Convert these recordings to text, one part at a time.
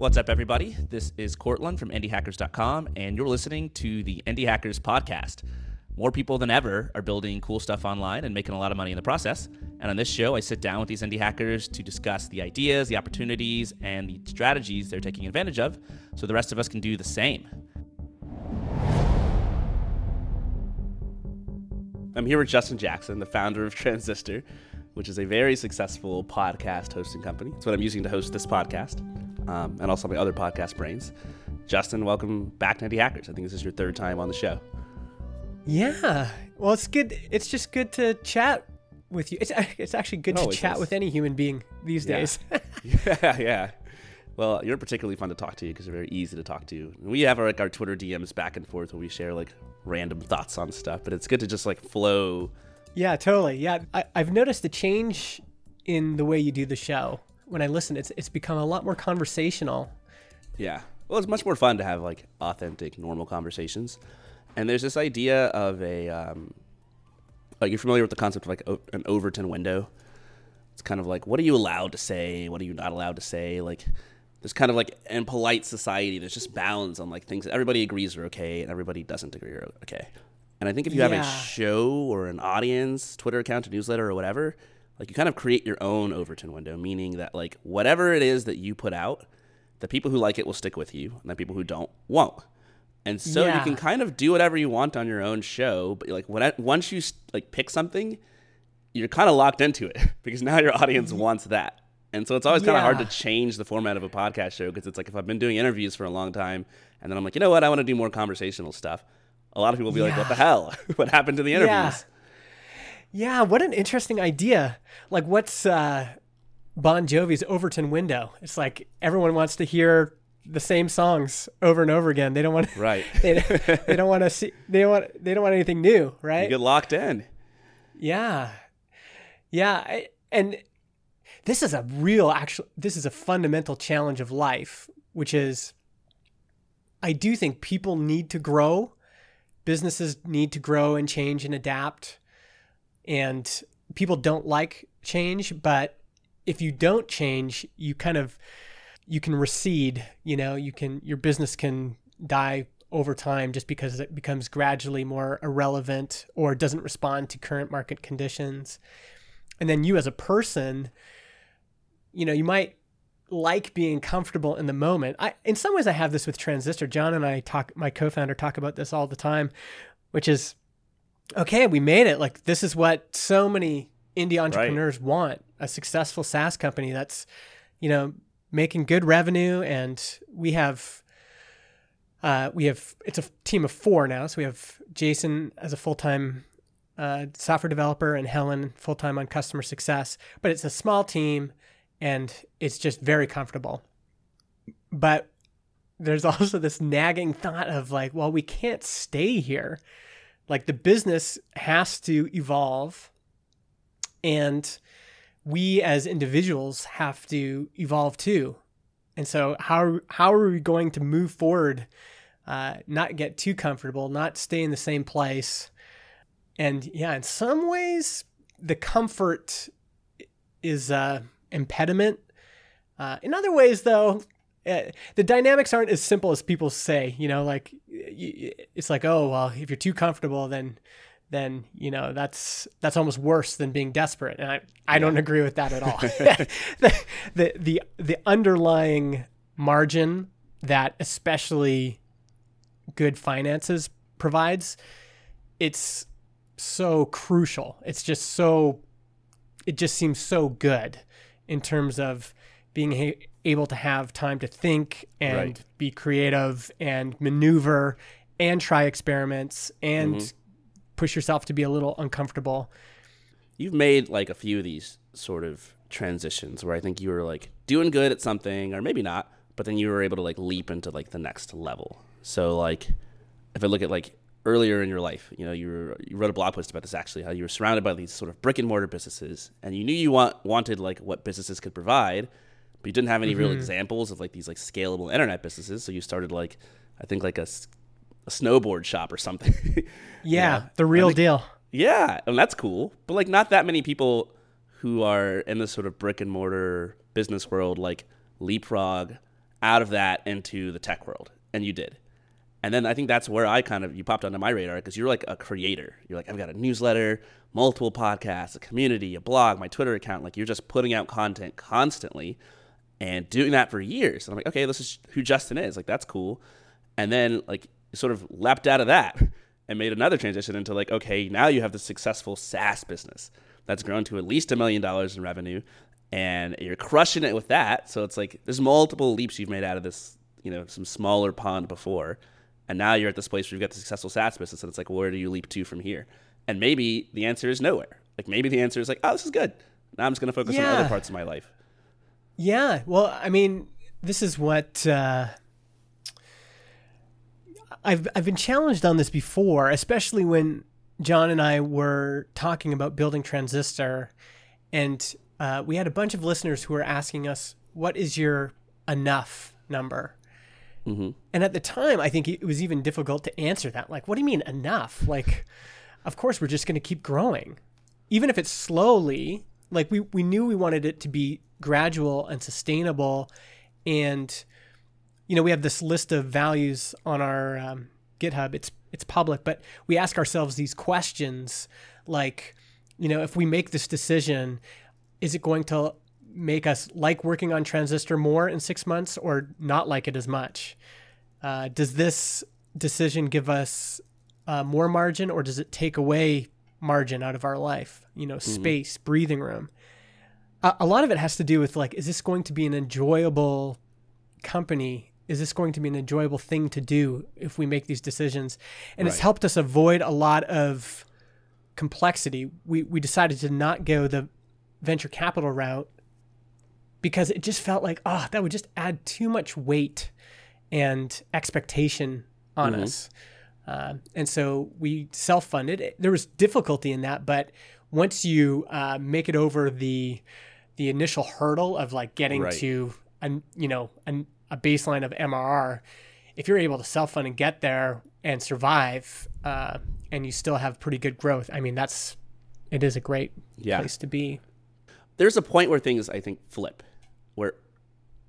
What's up, everybody? This is Courtland from IndieHackers.com, and you're listening to the Indie Hackers podcast. More people than ever are building cool stuff online and making a lot of money in the process. And on this show, I sit down with these indie hackers to discuss the ideas, the opportunities, and the strategies they're taking advantage of so the rest of us can do the same. I'm here with Justin Jackson, the founder of Transistor, which is a very successful podcast hosting company. It's what I'm using to host this podcast um, and also my other podcast brains. Justin, welcome back to Indie Hackers. I think this is your third time on the show. Yeah. Well, it's good. It's just good to chat with you. It's it's actually good to chat is. with any human being these yeah. days. yeah, yeah. Well, you're particularly fun to talk to because you're very easy to talk to. We have our, like our Twitter DMs back and forth where we share like random thoughts on stuff, but it's good to just like flow. Yeah, totally. Yeah, I, I've noticed a change in the way you do the show when I listen, it's it's become a lot more conversational. Yeah. Well, it's much more fun to have like authentic, normal conversations. And there's this idea of a um, like you're familiar with the concept of like an Overton window. It's kind of like what are you allowed to say, what are you not allowed to say, like there's kind of like in polite society there's just bounds on like things that everybody agrees are okay and everybody doesn't agree are okay. And I think if you yeah. have a show or an audience, Twitter account, a newsletter or whatever, like you kind of create your own Overton window, meaning that like whatever it is that you put out, the people who like it will stick with you, and the people who don't won't. And so yeah. you can kind of do whatever you want on your own show, but like when once you like pick something, you're kind of locked into it because now your audience mm-hmm. wants that. And so it's always kind of hard to change the format of a podcast show because it's like if I've been doing interviews for a long time and then I'm like, you know what, I want to do more conversational stuff. A lot of people will be yeah. like, what the hell? what happened to the interviews? Yeah. Yeah, what an interesting idea. Like, what's uh, Bon Jovi's Overton window? It's like everyone wants to hear the same songs over and over again. They don't want to, right. they, they don't want to see. They don't want. They don't want anything new. Right. You get locked in. Yeah, yeah, and this is a real actual. This is a fundamental challenge of life, which is. I do think people need to grow. Businesses need to grow and change and adapt and people don't like change, but if you don't change, you kind of you can recede, you know, you can your business can die over time just because it becomes gradually more irrelevant or doesn't respond to current market conditions. And then you as a person, you know, you might like being comfortable in the moment. I in some ways I have this with Transistor. John and I talk my co-founder talk about this all the time, which is okay, we made it. Like this is what so many indie entrepreneurs right. want a successful SaaS company that's, you know, making good revenue. And we have, uh, we have, it's a team of four now. So we have Jason as a full time uh, software developer and Helen full time on customer success. But it's a small team and it's just very comfortable. But there's also this nagging thought of like, well, we can't stay here like the business has to evolve and we as individuals have to evolve too. And so how how are we going to move forward, uh, not get too comfortable, not stay in the same place? And yeah, in some ways, the comfort is a impediment. Uh, in other ways, though, uh, the dynamics aren't as simple as people say. You know, like it's like, oh well, if you're too comfortable, then then you know that's that's almost worse than being desperate, and I I yeah. don't agree with that at all. the, the the the underlying margin that especially good finances provides, it's so crucial. It's just so it just seems so good in terms of being able to have time to think and right. be creative and maneuver and try experiments and mm-hmm. push yourself to be a little uncomfortable. You've made like a few of these sort of transitions where I think you were like doing good at something or maybe not, but then you were able to like leap into like the next level. So like if I look at like earlier in your life, you know, you were, you wrote a blog post about this actually, how you were surrounded by these sort of brick and mortar businesses and you knew you want wanted like what businesses could provide, but you didn't have any mm-hmm. real examples of like these like scalable internet businesses. So you started like I think like a, a snowboard shop or something. yeah, the real deal. Yeah, and that's cool. But like not that many people who are in this sort of brick and mortar business world like leapfrog out of that into the tech world. And you did. And then I think that's where I kind of you popped onto my radar because you're like a creator. You're like, I've got a newsletter, multiple podcasts, a community, a blog, my Twitter account. Like you're just putting out content constantly and doing that for years. And I'm like, okay, this is who Justin is. Like that's cool. And then like sort of leapt out of that and made another transition into like, okay, now you have the successful SaaS business that's grown to at least a million dollars in revenue and you're crushing it with that. So it's like there's multiple leaps you've made out of this, you know, some smaller pond before. And now you're at this place where you've got the successful SaaS business and it's like, where do you leap to from here? And maybe the answer is nowhere. Like maybe the answer is like, oh, this is good. Now I'm just going to focus yeah. on other parts of my life. Yeah. Well, I mean, this is what uh, I've I've been challenged on this before, especially when John and I were talking about building Transistor, and uh, we had a bunch of listeners who were asking us, "What is your enough number?" Mm-hmm. And at the time, I think it was even difficult to answer that. Like, what do you mean enough? Like, of course, we're just going to keep growing, even if it's slowly. Like we we knew we wanted it to be gradual and sustainable, and you know, we have this list of values on our um, GitHub. It's it's public, but we ask ourselves these questions like, you know, if we make this decision, is it going to make us like working on Transistor more in six months or not like it as much? Uh, does this decision give us uh, more margin or does it take away margin out of our life? You know, mm-hmm. space, breathing room. A, a lot of it has to do with like, is this going to be an enjoyable company is this going to be an enjoyable thing to do if we make these decisions? And right. it's helped us avoid a lot of complexity. We we decided to not go the venture capital route because it just felt like oh that would just add too much weight and expectation on mm-hmm. us. Uh, and so we self-funded. There was difficulty in that, but once you uh, make it over the the initial hurdle of like getting right. to an you know an a baseline of MRR, if you're able to self fund and get there and survive, uh, and you still have pretty good growth, I mean, that's it is a great yeah. place to be. There's a point where things I think flip, where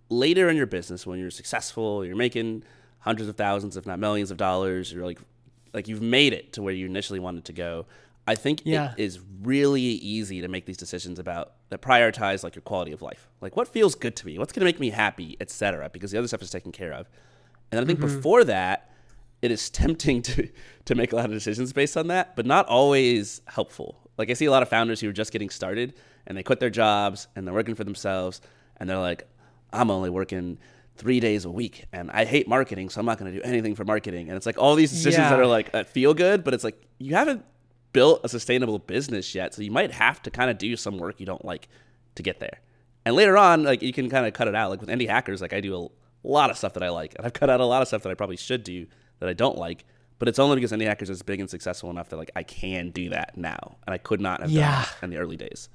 later in your business, when you're successful, you're making hundreds of thousands, if not millions of dollars, you're like, like you've made it to where you initially wanted to go. I think yeah. it is really easy to make these decisions about that prioritize like your quality of life. Like what feels good to me, what's going to make me happy, etc. Because the other stuff is taken care of. And I think mm-hmm. before that, it is tempting to to make a lot of decisions based on that, but not always helpful. Like I see a lot of founders who are just getting started and they quit their jobs and they're working for themselves and they're like, I'm only working three days a week and I hate marketing, so I'm not going to do anything for marketing. And it's like all these decisions yeah. that are like that feel good, but it's like you haven't built a sustainable business yet, so you might have to kind of do some work you don't like to get there. And later on, like you can kind of cut it out. Like with indie hackers, like I do a lot of stuff that I like, and I've cut out a lot of stuff that I probably should do that I don't like. But it's only because indie hackers is big and successful enough that like I can do that now, and I could not have yeah. done it in the early days.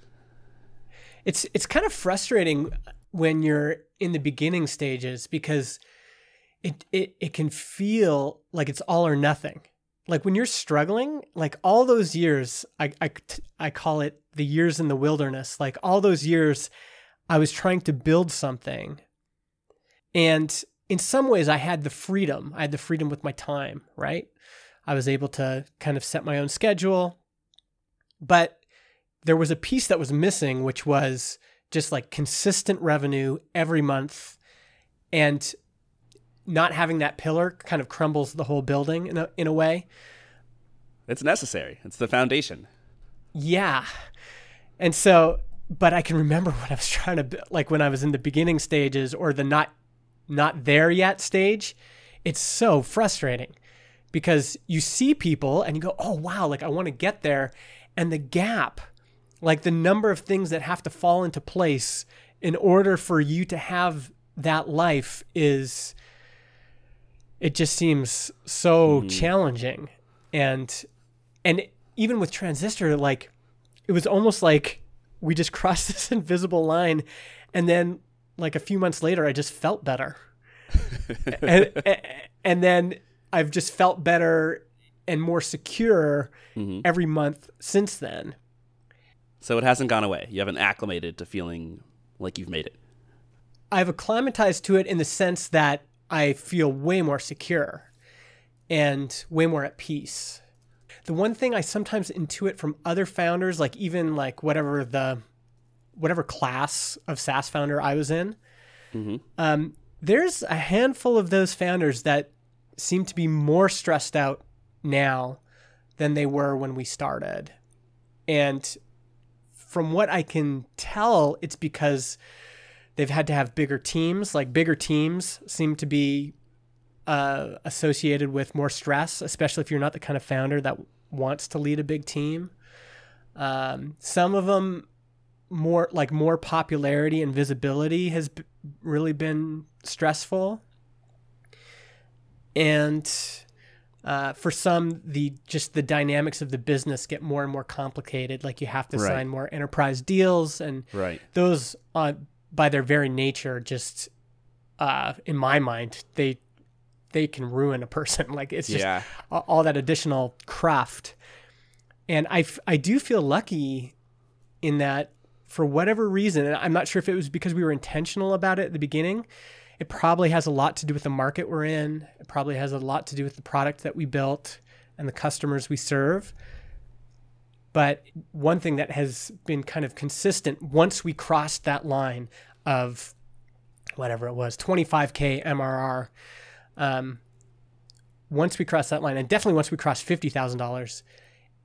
It's it's kind of frustrating when you're in the beginning stages because it it it can feel like it's all or nothing like when you're struggling, like all those years, I, I, I call it the years in the wilderness. Like all those years, I was trying to build something. And in some ways, I had the freedom. I had the freedom with my time, right? I was able to kind of set my own schedule. But there was a piece that was missing, which was just like consistent revenue every month and not having that pillar kind of crumbles the whole building in a in a way. It's necessary. It's the foundation. Yeah. And so, but I can remember when I was trying to like when I was in the beginning stages or the not not there yet stage, it's so frustrating because you see people and you go, "Oh wow, like I want to get there." And the gap, like the number of things that have to fall into place in order for you to have that life is it just seems so mm. challenging and and even with transistor like it was almost like we just crossed this invisible line and then like a few months later i just felt better and, and then i've just felt better and more secure Mm-hmm. every month since then. So it hasn't gone away. You haven't acclimated to feeling like you've made it. I've acclimatized to it in the sense that I feel way more secure and way more at peace. The one thing I sometimes intuit from other founders, like even like whatever the whatever class of SaaS founder I was in, um, there's a handful of those founders that seem to be more stressed out now than they were when we started. And from what I can tell, it's because they've had to have bigger teams. Like bigger teams seem to be uh, associated with more stress, especially if you're not the kind of founder that wants to lead a big team. Um, some of them more like more popularity and visibility has b- really been stressful, and uh, for some, the just the dynamics of the business get more and more complicated. Like you have to Right. sign more enterprise deals, and Right. those uh, by their very nature just uh, in my mind they they can ruin a person like it's just Yeah. all that additional craft and I, f- I do feel lucky in that for whatever reason and i'm not sure if it was because we were intentional about it at the beginning it probably has a lot to do with the market we're in. It probably has a lot to do with the product that we built and the customers we serve. But one thing that has been kind of consistent once we crossed that line of whatever it was 25k mrr um, once we crossed that line and definitely once we crossed $50000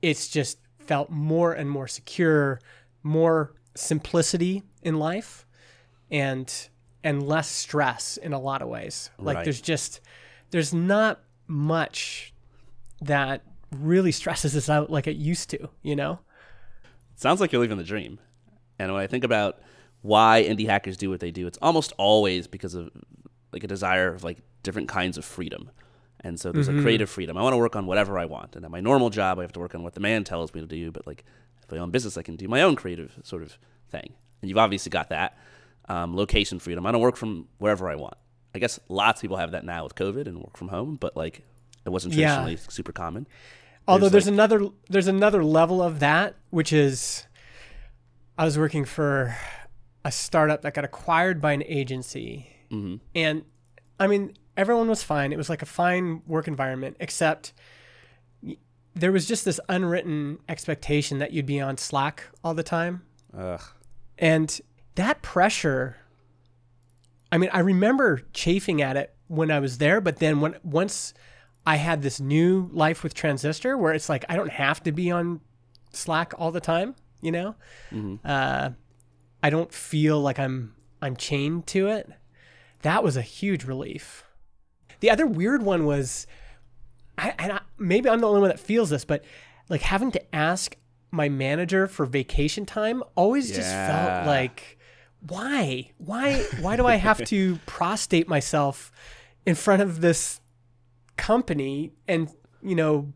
it's just felt more and more secure more simplicity in life. And and less stress in a lot of ways like Right. there's just there's not much that really stresses us out like it used to you know Sounds like you're living the dream. And when I think about why indie hackers do what they do, it's almost always because of like a desire of like different kinds of freedom. And so there's a mm-hmm. creative freedom. I want to work on whatever I want. And at my normal job, I have to work on what the man tells me to do. But like if I own business, I can do my own creative sort of thing. And you've obviously got that. Um, location freedom. I don't work from wherever I want. I guess lots of people have that now with COVID and work from home, but like it wasn't Yeah. traditionally super common. Although There's, there's, another there's another level of that, which is I was working for a startup that got acquired by an agency. hmm And I mean, everyone was fine. It was like a fine work environment, except there was just this unwritten expectation that you'd be on Slack all the time. Ugh. And that pressure, I mean, I remember chafing at it when I was there, but then when once I had this new life with Transistor where it's like I don't have to be on Slack all the time, you know? Uh, I don't feel like I'm I'm chained to it. That was a huge relief. The other weird one was, I, and I, maybe I'm the only one that feels this, but like having to ask my manager for vacation time always just felt like, why, why, why do I have to prostate myself in front of this company and you know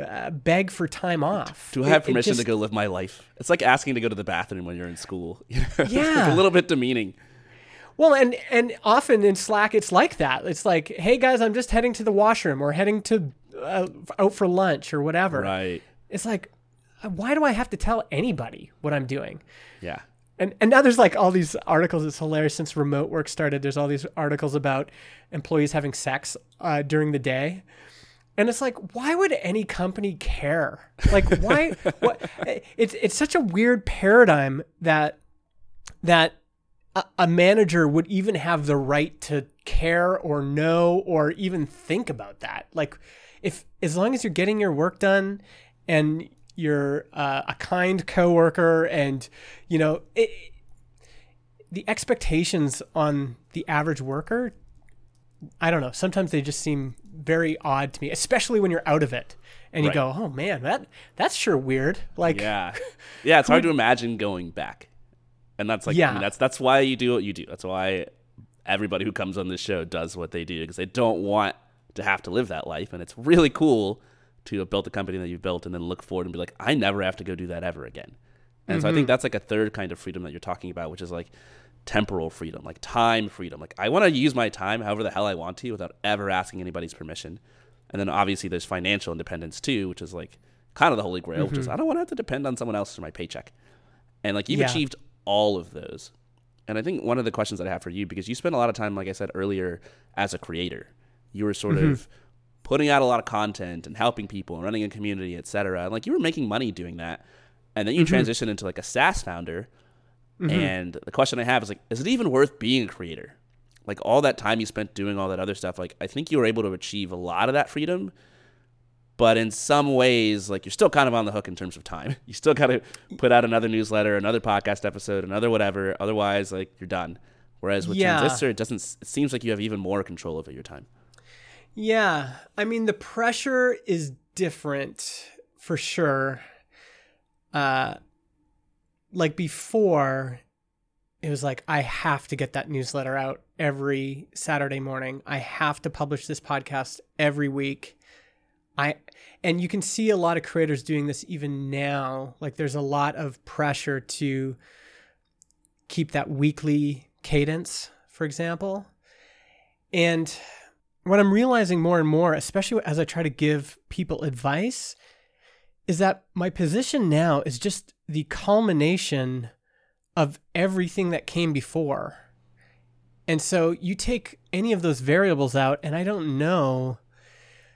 uh, beg for time off? Do I have it permission to just- go live my life? It's like asking to go to the bathroom when you're in school. Like Yeah. a little bit demeaning. Well, and and often in Slack, it's like that. It's like, hey guys, I'm just heading to the washroom or heading to uh, out for lunch or whatever. Right. It's like, why do I have to tell anybody what I'm doing? Yeah. And and now there's like all these articles. It's hilarious since remote work started. There's all these articles about employees having sex uh, during the day. And it's like, why would any company care? Like, why? what? It's it's such a weird paradigm that that a, a manager would even have the right to care or know or even think about that. Like, if as long as you're getting your work done and you're uh, a kind coworker and you know it, the expectations on the average worker i don't know sometimes they just seem very odd to me especially when you're out of it and you Right. go oh man that that's sure weird like Yeah. Yeah. It's hard to imagine going back. And that's like, I Yeah. mean, that's, that's why you do what you do. That's why everybody who comes on this show does what they do because they don't want to have to live that life. And it's really cool to have built the company that you've built and then look forward and be like, I never have to go do that ever again. And so I think mm-hmm. that's like a third kind of freedom that you're talking about, which is like temporal freedom, like time freedom. Like I want to use my time however the hell I want to without ever asking anybody's permission. And then obviously there's financial independence too, which is like kind of the holy grail, which is mm-hmm. I don't want to have to depend on someone else for my paycheck. And like you've Yeah. achieved all of those. And I think one of the questions that I have for you, because you spent a lot of time, like I said earlier, as a creator, you were sort mm-hmm. of putting out a lot of content and helping people and running a community, et cetera. And like you were making money doing that. And then you mm-hmm. transition into like a SaaS founder. Mm-hmm. And the question I have is like, is it even worth being a creator? Like all that time you spent doing all that other stuff, like I think you were able to achieve a lot of that freedom. But in some ways, like you're still kind of on the hook in terms of time. You still got to put out another newsletter, another podcast episode, another whatever. Otherwise, like you're done. Whereas with Yeah. Transistor, it doesn't. It seems like you have even more control over your time. Yeah, I mean the pressure is different for sure. Uh like before it was like I have to get that newsletter out every Saturday morning. I have to publish this podcast every week. I and you can see a lot of creators doing this even now. Like there's a lot of pressure to keep that weekly cadence, for example. And what I'm realizing more and more, especially as I try to give people advice, is that my position now is just the culmination of everything that came before. And so you take any of those variables out, and I don't know,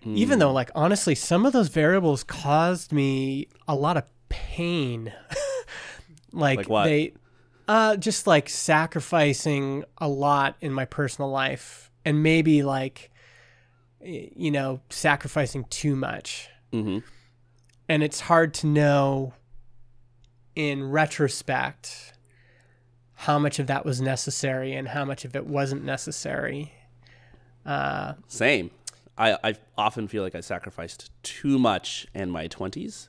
even though, like, honestly, some of those variables caused me a lot of pain. like, Like what? they, uh, just like sacrificing a lot in my personal life and maybe like, you know, sacrificing too much. Mm-hmm. And it's hard to know in retrospect how much of that was necessary and how much of it wasn't necessary. Uh, Same. I, I often feel like I sacrificed too much in my 20s.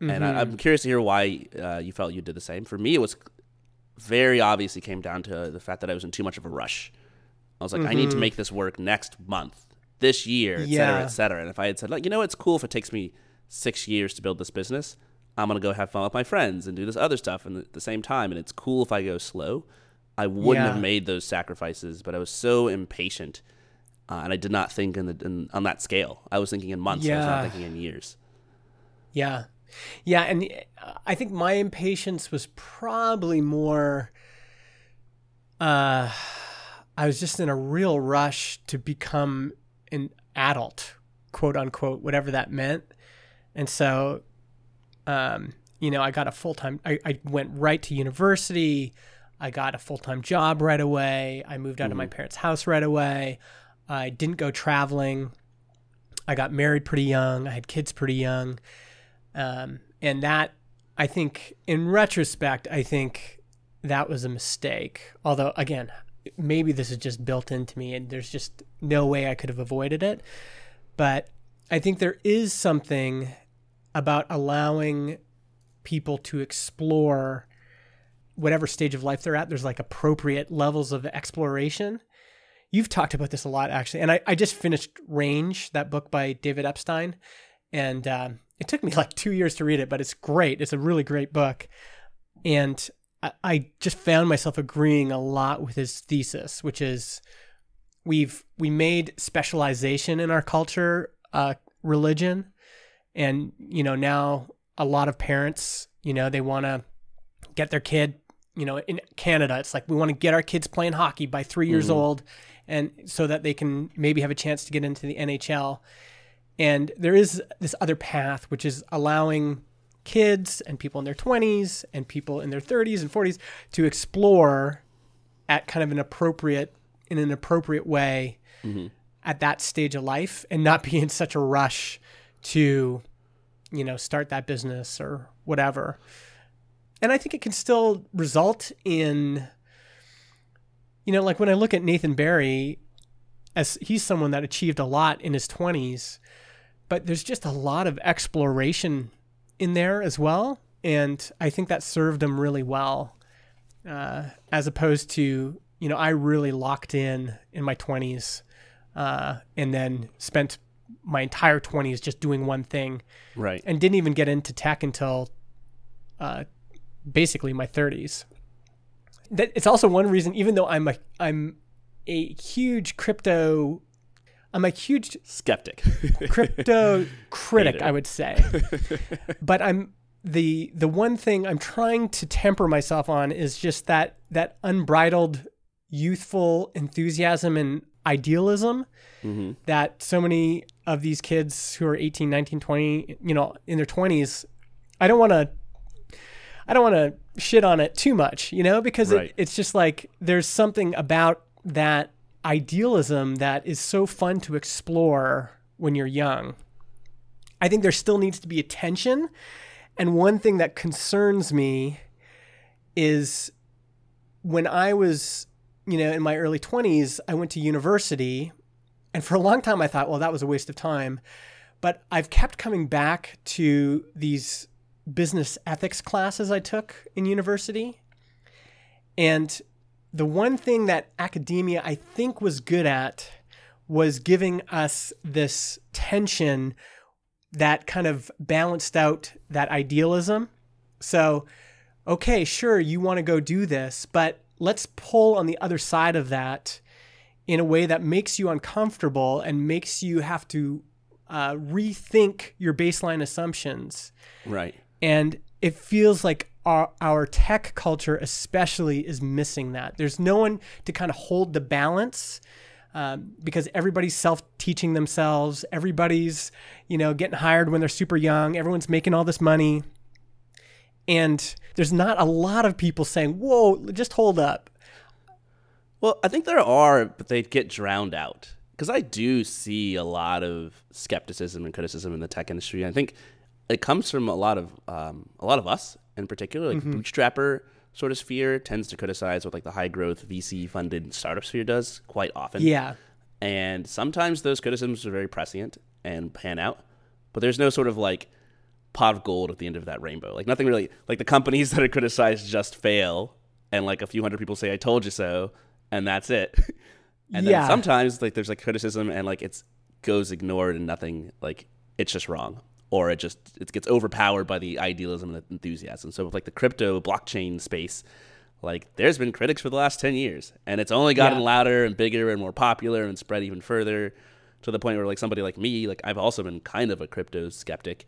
And I, I'm curious to hear why uh, you felt you did the same. For me, it was very obviously came down to the fact that I was in too much of a rush. I was like, I need to make this work next month, this year, et cetera, et cetera. And if I had said, like, you know, it's cool if it takes me six years to build this business, I'm going to go have fun with my friends and do this other stuff and at the same time. And it's cool if I go slow. I wouldn't Yeah. have made those sacrifices, but I was so impatient. Uh, and I did not think in the in, on that scale. I was thinking in months. I was not thinking in years. Yeah. Yeah. And uh, I think my impatience was probably more, uh, I was just in a real rush to become an adult, quote unquote, whatever that meant. And so, um, you know, I got a full time, I, I went right to university. I got a full time job right away. I moved out of my parents' house right away. I didn't go traveling. I got married pretty young. I had kids pretty young. Um, and that, I think, in retrospect, I think that was a mistake. Although, again, maybe this is just built into me and there's just no way I could have avoided it. But I think there is something about allowing people to explore whatever stage of life they're at. There's like appropriate levels of exploration. You've talked about this a lot, actually. And I, I just finished Range, that book by David Epstein. And um, it took me like two years to read it, but it's great. It's a really great book. And I, I just found myself agreeing a lot with his thesis, which is we've we made specialization in our culture uh, religion. And, you know, now a lot of parents, you know, they want to get their kid, you know, in Canada, it's like we want to get our kids playing hockey by 3 years old and so that they can maybe have a chance to get into the NHL. And there is this other path which is allowing kids and people in their 20s and people in their 30s and 40s to explore at kind of an appropriate in an appropriate way mm-hmm. at that stage of life and not be in such a rush to you know start that business or whatever. And i think it can still result in you know like when i look at nathan barry as he's someone that achieved a lot in his 20s but there's just a lot of exploration in there as well and i think that served him really well uh, as opposed to you know i really locked in in my 20s uh, and then spent my entire 20s just doing one thing Right. and didn't even get into tech until uh, basically my 30s. That it's also one reason, even though I'm a I'm a huge crypto I'm a huge Skeptic. crypto critic, Hater. I would say. but I'm the the one thing I'm trying to temper myself on is just that that unbridled youthful enthusiasm and idealism hmm that so many of these kids who are 18, 19, 20, you know, in their 20s, I don't want to I don't want to shit on it too much, you know, because Right. it, it's just like there's something about that idealism that is so fun to explore when you're young. I think there still needs to be attention. And one thing that concerns me is when I was, you know, in my early 20s, I went to university. And for a long time, I thought, well, that was a waste of time. But I've kept coming back to these business ethics classes I took in university. And the one thing that academia I think was good at was giving us this tension that kind of balanced out that idealism. So, okay, sure, you want to go do this, but let's pull on the other side of that in a way that makes you uncomfortable and makes you have to uh, rethink your baseline assumptions. Right. And it feels like our, our tech culture, especially, is missing that. There's no one to kind of hold the balance um, because everybody's self teaching themselves. Everybody's, you know, getting hired when they're super young. Everyone's making all this money. And there's not a lot of people saying, whoa, just hold up. Well, I think there are, but they get drowned out. Because I do see a lot of skepticism and criticism in the tech industry. I think it comes from a lot of um, a lot of us in particular, like bootstrapper sort of sphere tends to criticize what like the high growth VC funded startup sphere does quite often. Yeah. And sometimes those criticisms are very prescient and pan out, but there's no sort of like pot of gold at the end of that rainbow. Like nothing really like the companies that are criticized just fail and like a few hundred people say I told you so and that's it. and Yeah. then sometimes like there's like criticism and like it's goes ignored and nothing like it's just wrong or it just it gets overpowered by the idealism and the enthusiasm. So with like the crypto blockchain space like there's been critics for the last 10 years and it's only gotten Yeah. louder and bigger and more popular and spread even further to the point where like somebody like me like i've also been kind of a crypto skeptic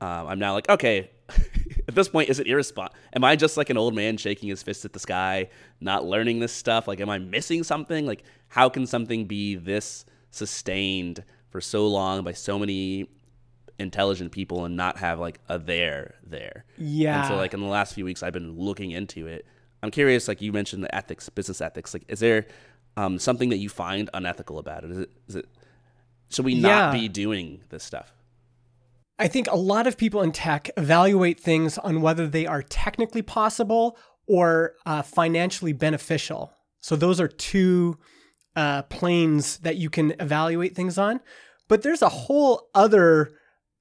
um, i'm now like okay at this point is it irresponsible am i just like an old man shaking his fist at the sky not learning this stuff like am i missing something like how can something be this sustained for so long by so many intelligent people and not have like a there there Yeah. and so like in the last few weeks I've been looking into it. I'm curious, like you mentioned the ethics, business ethics. Like is there um, something that you find unethical about it? Is it is it should we Yeah. not be doing this stuff? I think a lot of people in tech evaluate things on whether they are technically possible or uh, financially beneficial. So those are two uh, planes that you can evaluate things on. But there's a whole other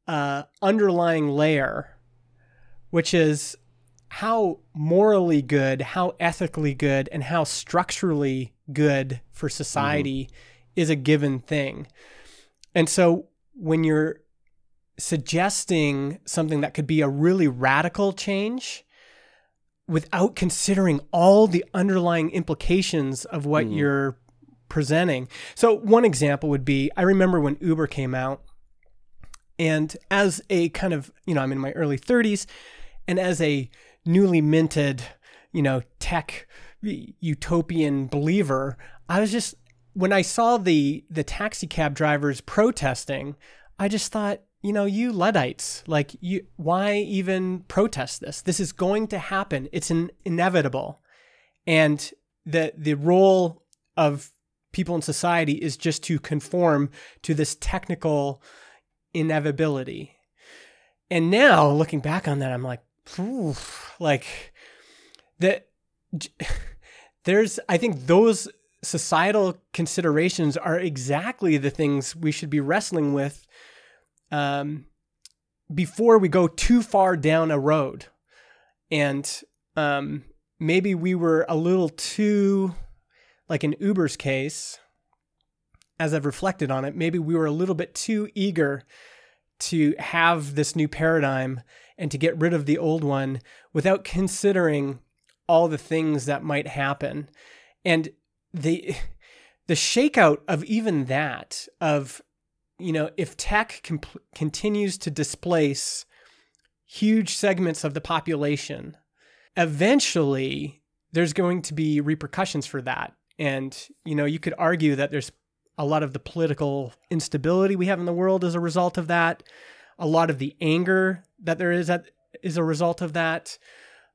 uh, underlying layer, which is how morally good, how ethically good, and how structurally good for society is a given thing. And so when you're suggesting something that could be a really radical change without considering all the underlying implications of what you're presenting. So, one example would be I remember when Uber came out, and as a kind of, you know, I'm in my early 30s, and as a newly minted, you know, tech utopian believer, I was just when I saw the the taxi cab drivers protesting, I just thought, you know, you Luddites, like you why even protest this? This is going to happen. It's an inevitable. And the the role of people in society is just to conform to this technical inevitability. And now looking back on that, I'm like, like that there's I think those societal considerations are exactly the things we should be wrestling with um, before we go too far down a road. And um, maybe we were a little too, like in Uber's case, as I've reflected on it, maybe we were a little bit too eager to have this new paradigm and to get rid of the old one without considering all the things that might happen. And the the shakeout of even that of you know if tech continues to displace huge segments of the population eventually there's going to be repercussions for that and you know you could argue that there's a lot of the political instability we have in the world is a result of that. A lot of the anger that there is that is a result of that.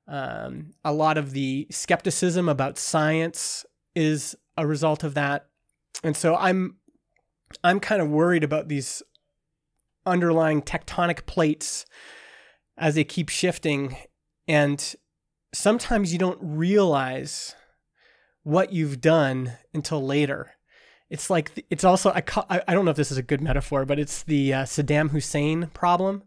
Um, a lot of the skepticism about science is a result of that. And so i'm i'm kind of worried about these underlying tectonic plates as they keep shifting. And sometimes you don't realize what you've done until later it's like it's also I, I don't know if this is a good metaphor but it's the uh, saddam hussein problem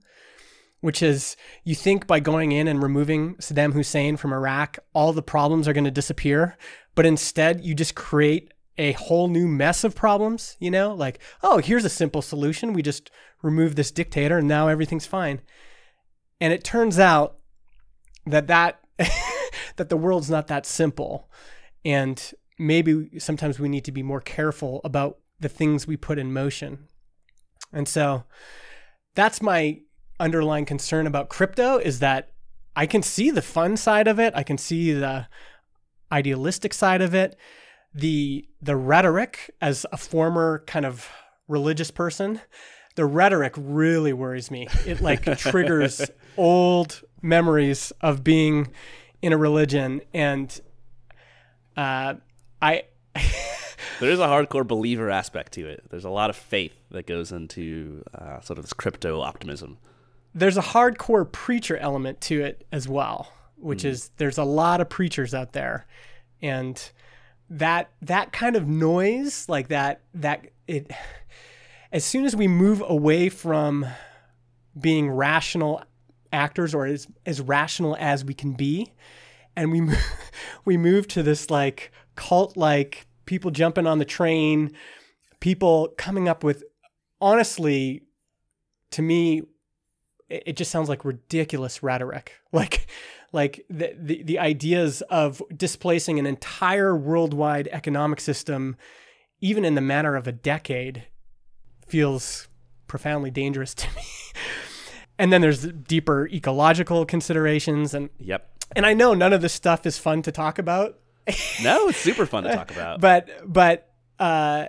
which is you think by going in and removing saddam hussein from iraq all the problems are going to disappear but instead you just create a whole new mess of problems, you know? Like, oh, here's a simple solution. We just remove this dictator and now everything's fine. And it turns out that that that the world's not that simple. And maybe sometimes we need to be more careful about the things we put in motion. And so that's my underlying concern about crypto is that I can see the fun side of it. I can see the idealistic side of it the the rhetoric as a former kind of religious person the rhetoric really worries me it like triggers old memories of being in a religion and uh, i there is a hardcore believer aspect to it. There's a lot of faith that goes into uh, sort of this crypto optimism. there's a hardcore preacher element to it as well which mm. is there's a lot of preachers out there. And that that kind of noise like that that it as soon as we move away from being rational actors or as as rational as we can be and we we move to this like cult like people jumping on the train people coming up with honestly to me it just sounds like ridiculous rhetoric like like the, the, the ideas of displacing an entire worldwide economic system, even in the matter of a decade, feels profoundly dangerous to me. and then there's deeper ecological considerations and yep. And I know none of this stuff is fun to talk about. No, it's super fun to talk about. but but uh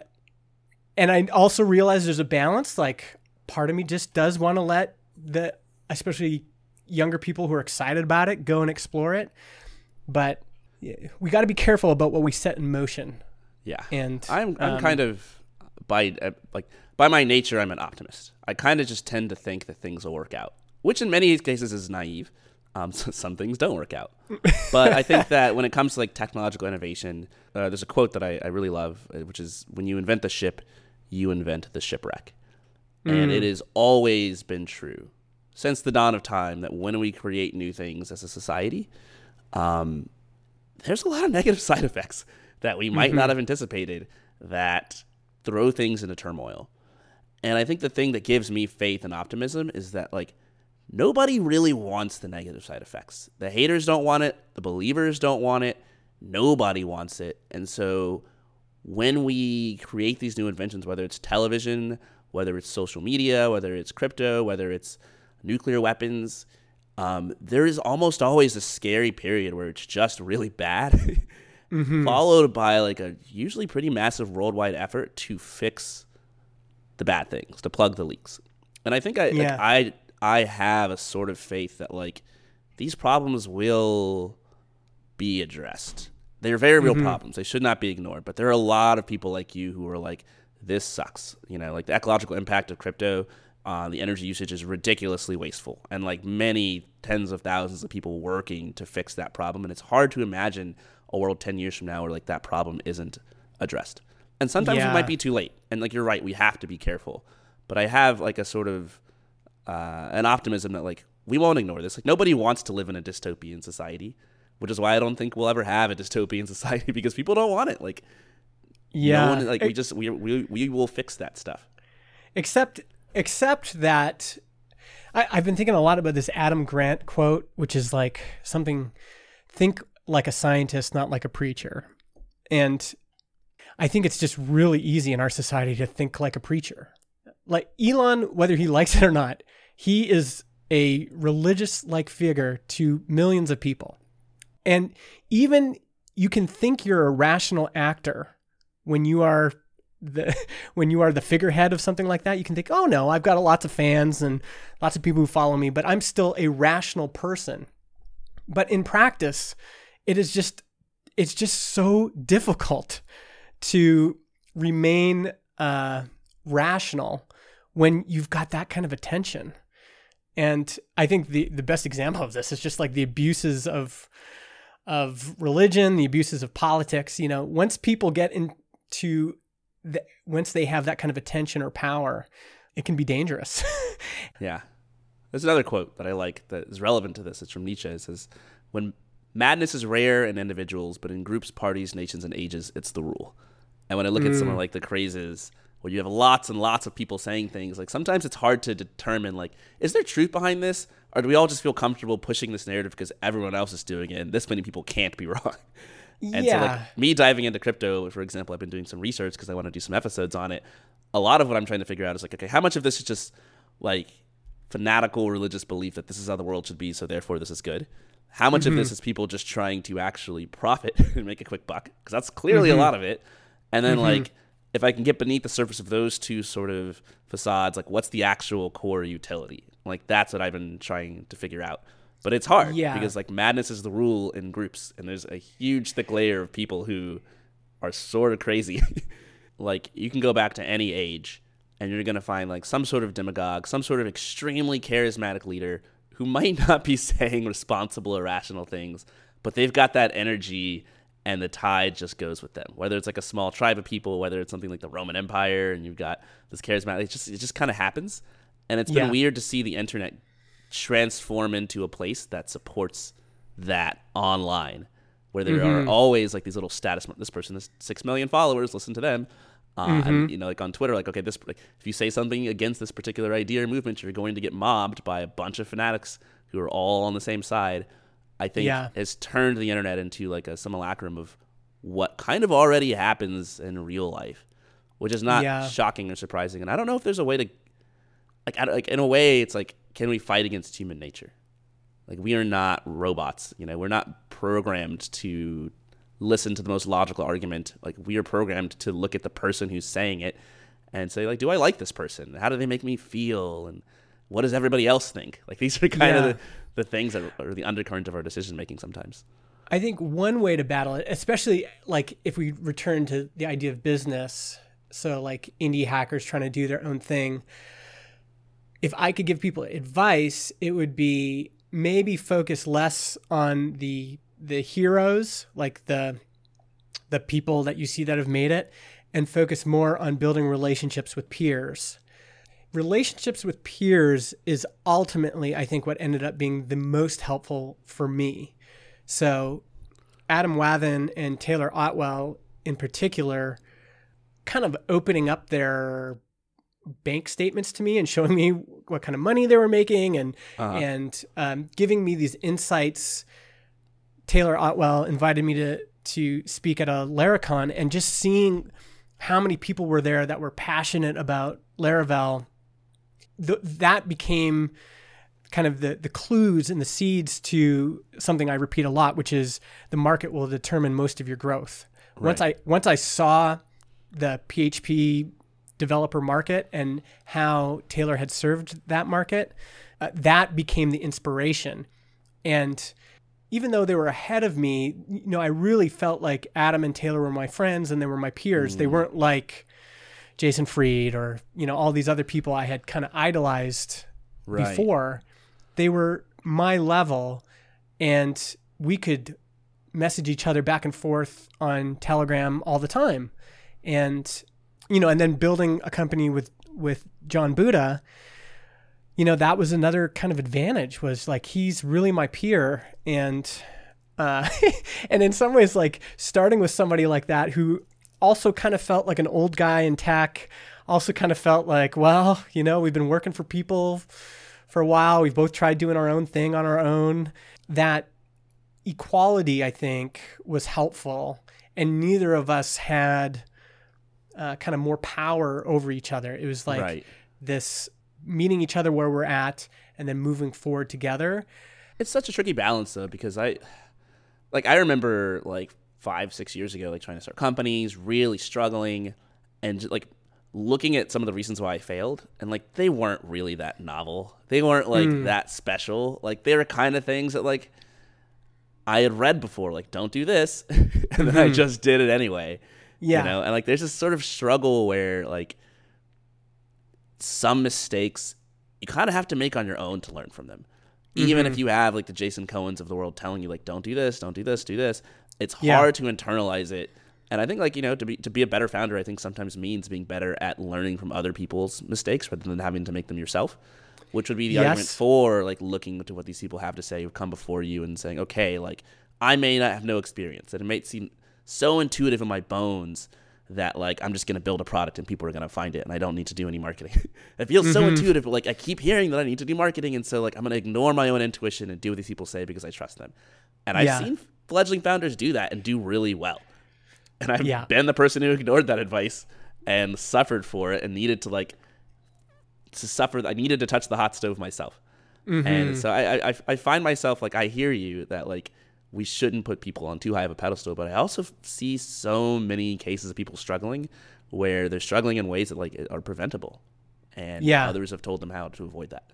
and I also realize there's a balance like part of me just does want to let the especially younger people who are excited about it go and explore it. But we got to be careful about what we set in motion. Yeah, and I'm I'm um, kind of by uh, like by my nature I'm an optimist. I kind of just tend to think that things will work out, which in many cases is naive. Um, so some things don't work out, but I think that when it comes to like technological innovation, uh, there's a quote that I, I really love, uh, which is when you invent the ship, you invent the shipwreck, mm. and it has always been true since the dawn of time that when we create new things as a society, um, there's a lot of negative side effects that we might mm-hmm. not have anticipated that throw things into turmoil. And I think the thing that gives me faith and optimism is that like nobody really wants the negative side effects. The haters don't want it, the believers don't want it, nobody wants it. And so when we create these new inventions, whether it's television, whether it's social media, whether it's crypto, whether it's nuclear weapons. Um, there is almost always a scary period where it's just really bad, mm-hmm. followed by like a usually pretty massive worldwide effort to fix the bad things, to plug the leaks. And I think I yeah. like, I I have a sort of faith that like these problems will be addressed. They're very real mm-hmm. problems. They should not be ignored. But there are a lot of people like you who are like, this sucks. You know, like the ecological impact of crypto uh, the energy usage is ridiculously wasteful, and like many tens of thousands of people working to fix that problem, and it's hard to imagine a world ten years from now where like that problem isn't addressed. And sometimes yeah. it might be too late, and like you're right, we have to be careful. But I have like a sort of uh, an optimism that like we won't ignore this. Like nobody wants to live in a dystopian society, which is why I don't think we'll ever have a dystopian society because people don't want it. Like yeah, no one, like we just we, we we will fix that stuff. Except except that I, I've been thinking a lot about this Adam Grant quote, which is like something think like a scientist, not like a preacher. And I think it's just really easy in our society to think like a preacher. Like Elon, whether he likes it or not, he is a religious like figure to millions of people. And even you can think you're a rational actor when you are the when you are the figurehead of something like that. You can think, "Oh no, I've got lots of fans and lots of people who follow me, but I'm still a rational person." But in practice, it is just it's just so difficult to remain uh, rational when you've got that kind of attention. And I think the the best example of this is just like the abuses of of religion, the abuses of politics. You know, once people get into the, once they have that kind of attention or power, it can be dangerous. yeah. There's another quote that I like that is relevant to this. It's from Nietzsche. It says, "When madness is rare in individuals, but in groups, parties, nations, and ages, it's the rule." And when I look mm. at someone like the crazes, where you have lots and lots of people saying things, like sometimes it's hard to determine, like, is there truth behind this, or do we all just feel comfortable pushing this narrative because everyone else is doing it, and this many people can't be wrong? And yeah. so, like me diving into crypto, for example, I've been doing some research because I want to do some episodes on it. A lot of what I'm trying to figure out is like, okay, how much of this is just like fanatical religious belief that this is how the world should be, so therefore this is good? How much mm-hmm. of this is people just trying to actually profit and make a quick buck? Because that's clearly mm-hmm. a lot of it. And then, mm-hmm. like, if I can get beneath the surface of those two sort of facades, like, what's the actual core utility? Like, that's what I've been trying to figure out. But it's hard yeah. because, like, madness is the rule in groups, and there's a huge, thick layer of people who are sort of crazy. like, you can go back to any age, and you're going to find, like, some sort of demagogue, some sort of extremely charismatic leader who might not be saying responsible or rational things, but they've got that energy and the tide just goes with them. Whether it's like a small tribe of people, whether it's something like the Roman Empire and you've got this charismatic, it just it just kind of happens. And it's been yeah. weird to see the internet transform into a place that supports that online, where there mm-hmm. are always like these little status. This person has six million followers. Listen to them. Uh, mm-hmm. and, you know, like on Twitter, like okay, this like, if you say something against this particular idea or movement, you're going to get mobbed by a bunch of fanatics who are all on the same side. I think yeah. has turned the internet into like a simulacrum of what kind of already happens in real life, which is not yeah. shocking or surprising. And I don't know if there's a way to, like, like in a way, it's like, can we fight against human nature? Like we are not robots, you know. We're not programmed to listen to the most logical argument. Like we are programmed to look at the person who's saying it and say like, do I like this person? How do they make me feel? And what does everybody else think? Like these are kind yeah. of the, the things that are the undercurrent of our decision making sometimes. I think one way to battle it, especially like if we return to the idea of business, so like indie hackers trying to do their own thing. If I could give people advice, it would be maybe focus less on the the heroes, like the the people that you see that have made it, and focus more on building relationships with peers. Relationships with peers is ultimately, I think, what ended up being the most helpful for me. So, Adam Wathan and Taylor Otwell, in particular, kind of opening up their bank statements to me and showing me what kind of money they were making and uh-huh. and um, giving me these insights Taylor Otwell invited me to to speak at a Laracon and just seeing how many people were there that were passionate about Laravel, th- that became kind of the the clues and the seeds to something I repeat a lot, which is the market will determine most of your growth. Right. Once I once I saw the PHP developer market and how Taylor had served that market, uh, that became the inspiration. And even though they were ahead of me, you know, I really felt like Adam and Taylor were my friends and they were my peers. Mm. They weren't like Jason Fried or, you know, all these other people I had kind of idolized right. before. They were my level and we could message each other back and forth on Telegram all the time. And you know, and then building a company with with Jon Buda, you know that was another kind of advantage was like he's really my peer and uh and in some ways like starting with somebody like that who also kind of felt like an old guy in tech also kind of felt like well you know we've been working for people for a while we've both tried doing our own thing on our own that equality i think was helpful and neither of us had uh, kind of more power over each other. It was like right. this meeting each other where we're at and then moving forward together. It's such a tricky balance though because I like I remember like 5 6 years ago like trying to start companies, really struggling and like looking at some of the reasons why I failed and like they weren't really that novel. They weren't like Mm. that special. Like they were kind of things that like I had read before like don't do this and then I just did it anyway. Yeah. You know, and like there's this sort of struggle where like some mistakes you kind of have to make on your own to learn from them. Even if you have like the Jason Cohens of the world telling you like don't do this, don't do this, do this, it's Yeah. hard to internalize it. And I think like, you know, to be to be a better founder, I think sometimes means being better at learning from other people's mistakes rather than having to make them yourself. Which would be the argument for like looking to what these people have to say who come before you and saying, Okay, like I may not have no experience and it may seem so intuitive in my bones that like I'm just gonna build a product and people are gonna find it and I don't need to do any marketing. it feels so mm-hmm. intuitive, but like I keep hearing that I need to do marketing and so like I'm gonna ignore my own intuition and do what these people say because I trust them. And I've seen fledgling founders do that and do really well. And I've Yeah. been the person who ignored that advice and suffered for it and needed to like to suffer I needed to touch the hot stove myself. Mm-hmm. And so I, I I find myself like I hear you that like we shouldn't put people on too high of a pedestal, but I also see so many cases of people struggling where they're struggling in ways that like are preventable, and Yeah. others have told them how to avoid that.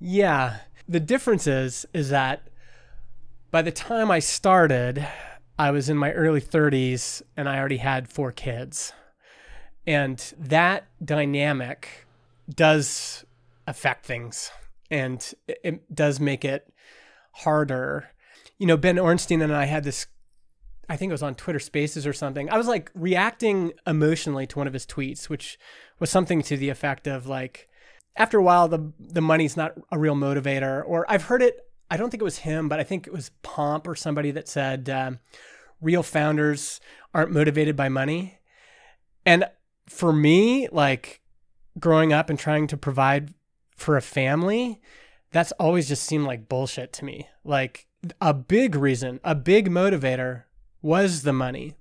Yeah. The difference is is that by the time I started, I was in my early 30s and I already had four kids. And that dynamic does affect things and it, does make it harder. You know, Ben Orenstein and I had this I think it was on Twitter Spaces or something. I was like reacting emotionally to one of his tweets, which was something to the effect of like after a while the the money's not a real motivator or i've heard it i don't think it was him but i think it was pomp or somebody that said um, real founders aren't motivated by money and for me like growing up and trying to provide for a family that's always just seemed like bullshit to me like a big reason a big motivator was the money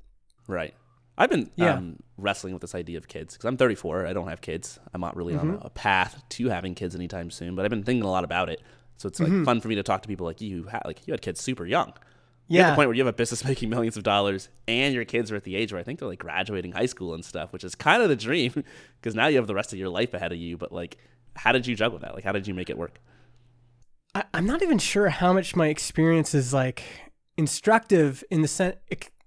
Right. I've been Yeah. um, wrestling with this idea of kids because I'm 34. I don't have kids. I'm not really on a, a path to having kids anytime soon, but I've been thinking a lot about it. So it's like mm-hmm. fun for me to talk to people like you who had like you had kids super young. You're yeah the point where you have a business making millions of dollars and your kids are at the age where I think they're like graduating high school and stuff, which is kind of the dream because now you have the rest of your life ahead of you. But like, how did you juggle that? Like, how did you make it work? I, I'm not even sure how much my experience is like instructive in the sense,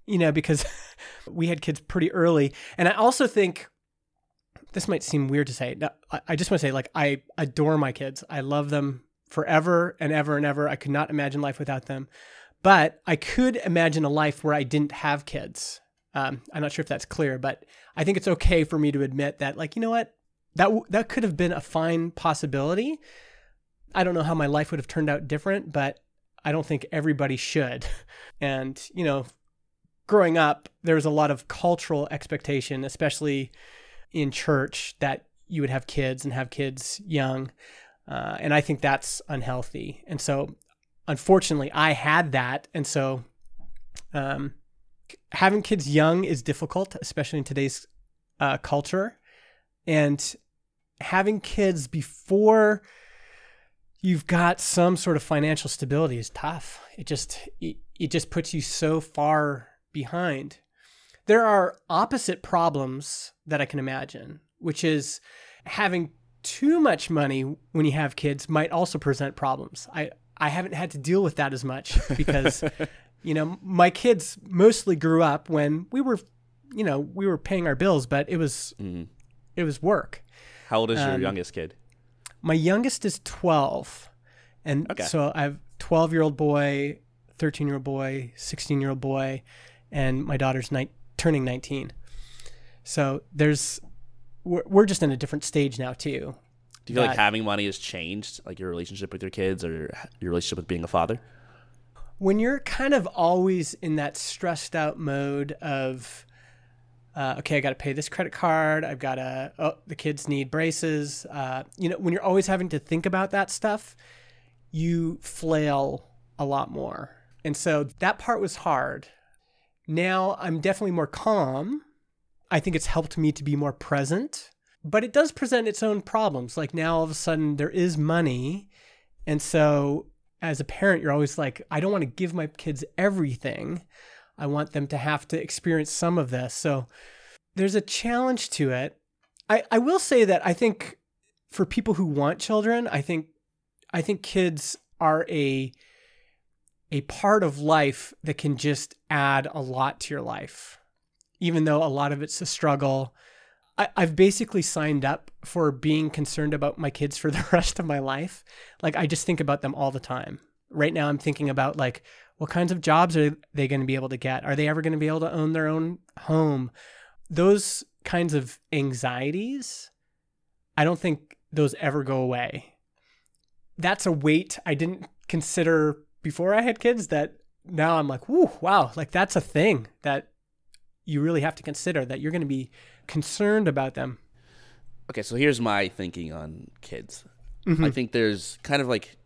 you know, because we had kids pretty early. And I also think this might seem weird to say. I, I just want to say, like, I adore my kids. I love them forever and ever and ever. I could not imagine life without them. But I could imagine a life where I didn't have kids. Um, I'm not sure if that's clear, but I think it's okay for me to admit that, like, you know what, that w- that could have been a fine possibility. I don't know how my life would have turned out different, but I don't think everybody should. And, you know, growing up, there was a lot of cultural expectation, especially in church, that you would have kids and have kids young. Uh, and I think that's unhealthy. And so, unfortunately, I had that. And so, um, having kids young is difficult, especially in today's uh, culture. And having kids before you've got some sort of financial stability is tough. It just it, it just puts you so far behind. There are opposite problems that I can imagine, which is having too much money when you have kids might also present problems. I I haven't had to deal with that as much because you know, my kids mostly grew up when we were you know, we were paying our bills, but it was Mhm. it was work. How old is your Um, youngest kid? My youngest is 12. And Okay. so I have 12 year old boy, 13 year old boy, 16 year old boy, and my daughter's ni- turning 19. So there's, we're, we're just in a different stage now, too. Do you feel like having money has changed, like your relationship with your kids or your relationship with being a father? When you're kind of always in that stressed out mode of, uh, okay, I got to pay this credit card. I've got to, oh, the kids need braces. Uh, you know, when you're always having to think about that stuff, you flail a lot more. And so that part was hard. Now I'm definitely more calm. I think it's helped me to be more present, but it does present its own problems. Like now all of a sudden there is money. And so as a parent, you're always like, I don't want to give my kids everything. I want them to have to experience some of this. So there's a challenge to it. I, I will say that I think for people who want children, I think I think kids are a a part of life that can just add a lot to your life. Even though a lot of it's a struggle. I, I've basically signed up for being concerned about my kids for the rest of my life. Like I just think about them all the time. Right now I'm thinking about like what kinds of jobs are they going to be able to get? Are they ever going to be able to own their own home? Those kinds of anxieties, I don't think those ever go away. That's a weight I didn't consider before I had kids that now I'm like, whoo, wow, like that's a thing that you really have to consider that you're going to be concerned about them. Okay, so here's my thinking on kids. Mm-hmm. I think there's kind of like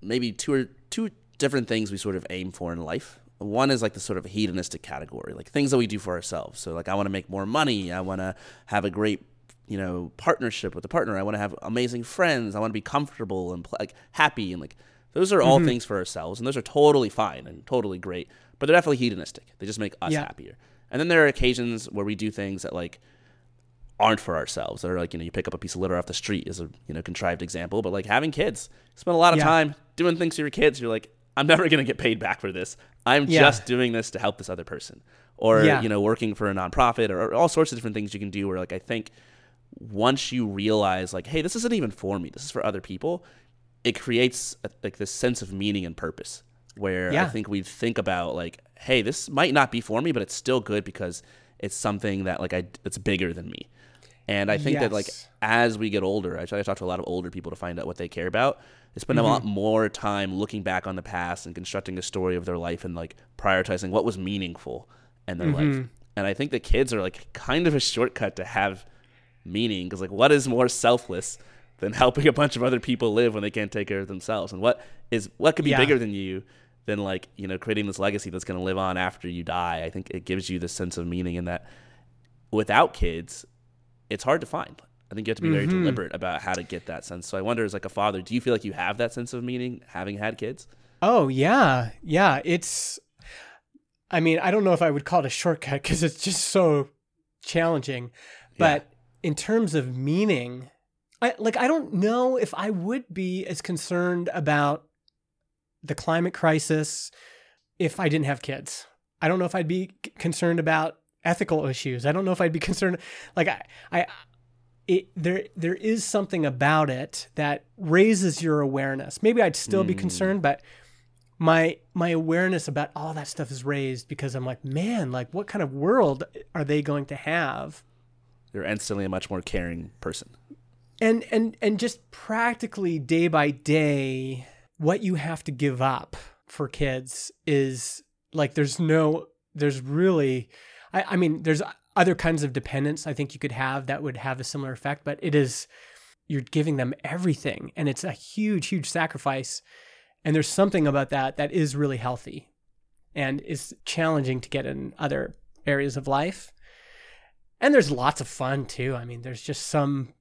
maybe two or two different things we sort of aim for in life. One is like the sort of hedonistic category, like things that we do for ourselves. So like I want to make more money, I want to have a great you know partnership with a partner, I want to have amazing friends, I want to be comfortable and like happy and like those are all mm-hmm. things for ourselves, and those are totally fine and totally great. But they're definitely hedonistic. They just make us yeah. happier. And then there are occasions where we do things that like aren't for ourselves. That are like you know you pick up a piece of litter off the street is a you know contrived example, but like having kids, spend a lot of yeah. time doing things for your kids. You're like, I'm never gonna get paid back for this. I'm yeah. just doing this to help this other person, or you know working for a nonprofit, or, or all sorts of different things you can do. Where like I think once you realize like, hey, this isn't even for me. This is for other people it creates a, like this sense of meaning and purpose where yeah. I think we think about like, hey, this might not be for me, but it's still good because it's something that like I it's bigger than me. And I think yes. that like as we get older, actually I talk to a lot of older people to find out what they care about. They spend mm-hmm. a lot more time looking back on the past and constructing a story of their life and like prioritizing what was meaningful in their mm-hmm. life. And I think the kids are like kind of a shortcut to have meaning because like what is more selfless than helping a bunch of other people live when they can't take care of themselves. And what is what could be yeah. bigger than you than like you know creating this legacy that's going to live on after you die? I think it gives you this sense of meaning in that without kids, it's hard to find. I think you have to be very mm-hmm. deliberate about how to get that sense. So I wonder, as like a father, do you feel like you have that sense of meaning having had kids? Oh yeah, yeah. It's. I mean, I don't know if I would call it a shortcut because it's just so challenging, but yeah. in terms of meaning, I like I don't know if I would be as concerned about the climate crisis if I didn't have kids. I don't know if I'd be concerned about ethical issues. I don't know if I'd be concerned like I I it there there is something about it that raises your awareness. Maybe I'd still mm. be concerned, but my my awareness about all that stuff is raised because I'm like, man, like what kind of world are they going to have? You're instantly a much more caring person and and and just practically day by day what you have to give up for kids is like there's no there's really I, I mean there's other kinds of dependence I think you could have that would have a similar effect, but it is you're giving them everything and it's a huge, huge sacrifice. And there's something about that that is really healthy and is challenging to get in other areas of life. And there's lots of fun too. I mean, there's just some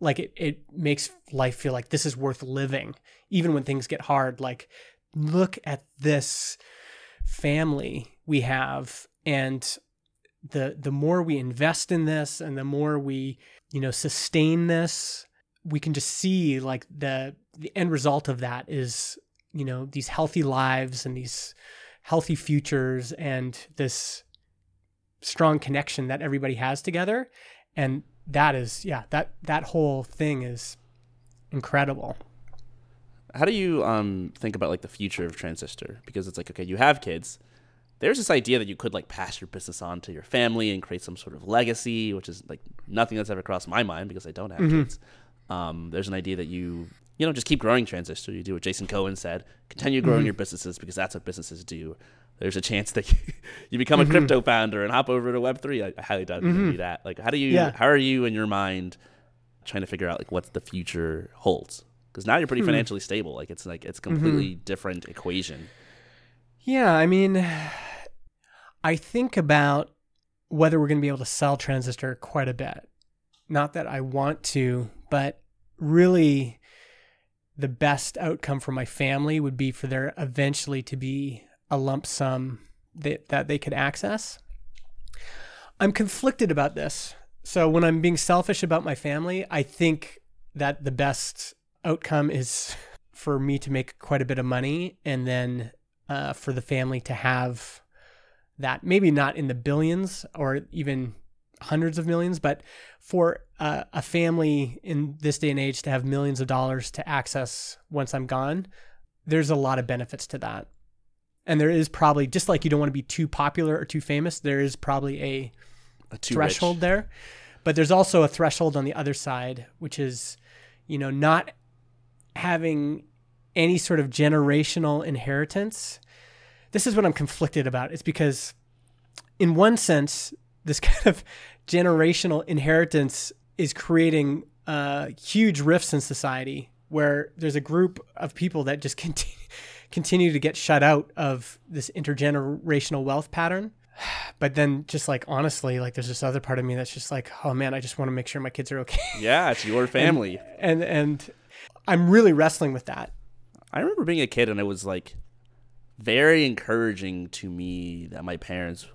like it, it makes life feel like this is worth living even when things get hard. Like look at this family we have and the the more we invest in this and the more we you know sustain this we can just see like the the end result of that is you know these healthy lives and these healthy futures and this strong connection that everybody has together. And that is yeah that that whole thing is incredible. How do you um think about like the future of transistor? Because it's like okay you have kids. There's this idea that you could like pass your business on to your family and create some sort of legacy which is like nothing that's ever crossed my mind because i don't have mm-hmm. kids. Um, there's an idea that you you know just keep growing transistor. You do what jason cohen said continue growing mm-hmm. your businesses because that's what businesses do there's a chance that you become a mm-hmm. crypto founder and hop over to Web three. I, highly doubt mm-hmm. do that. Like, how do you? Yeah. How are you in your mind trying to figure out like what the future holds? Because now you're pretty hmm. financially stable. Like, it's like it's completely mm-hmm. different equation. Yeah, I mean, I think about whether we're going to be able to sell Transistor quite a bit. Not that I want to, but really the best outcome for my family would be for there eventually to be a lump sum that, that they could access. I'm conflicted about this. So when I'm being selfish about my family, I think that the best outcome is for me to make quite a bit of money and then uh, for the family to have that maybe not in the billions or even hundreds of millions, but for uh, a family in this day and age to have millions of dollars to access once I'm gone, there's a lot of benefits to that. And there is probably just like you don't want to be too popular or too famous, there is probably a, A threshold rich. there. But there's also a threshold on the other side, which is, you know, not having any sort of generational inheritance. This is what I'm conflicted about. It's because, in one sense, this kind of generational inheritance is creating uh, huge rifts in society where there's a group of people that just continue, continue to get shut out of this intergenerational wealth pattern. But then, just like honestly, like there's this other part of me that's just like, oh man, I just want to make sure my kids are okay. Yeah, it's your family. and and I'm really wrestling with that. I remember being a kid and it was like very encouraging to me that my parents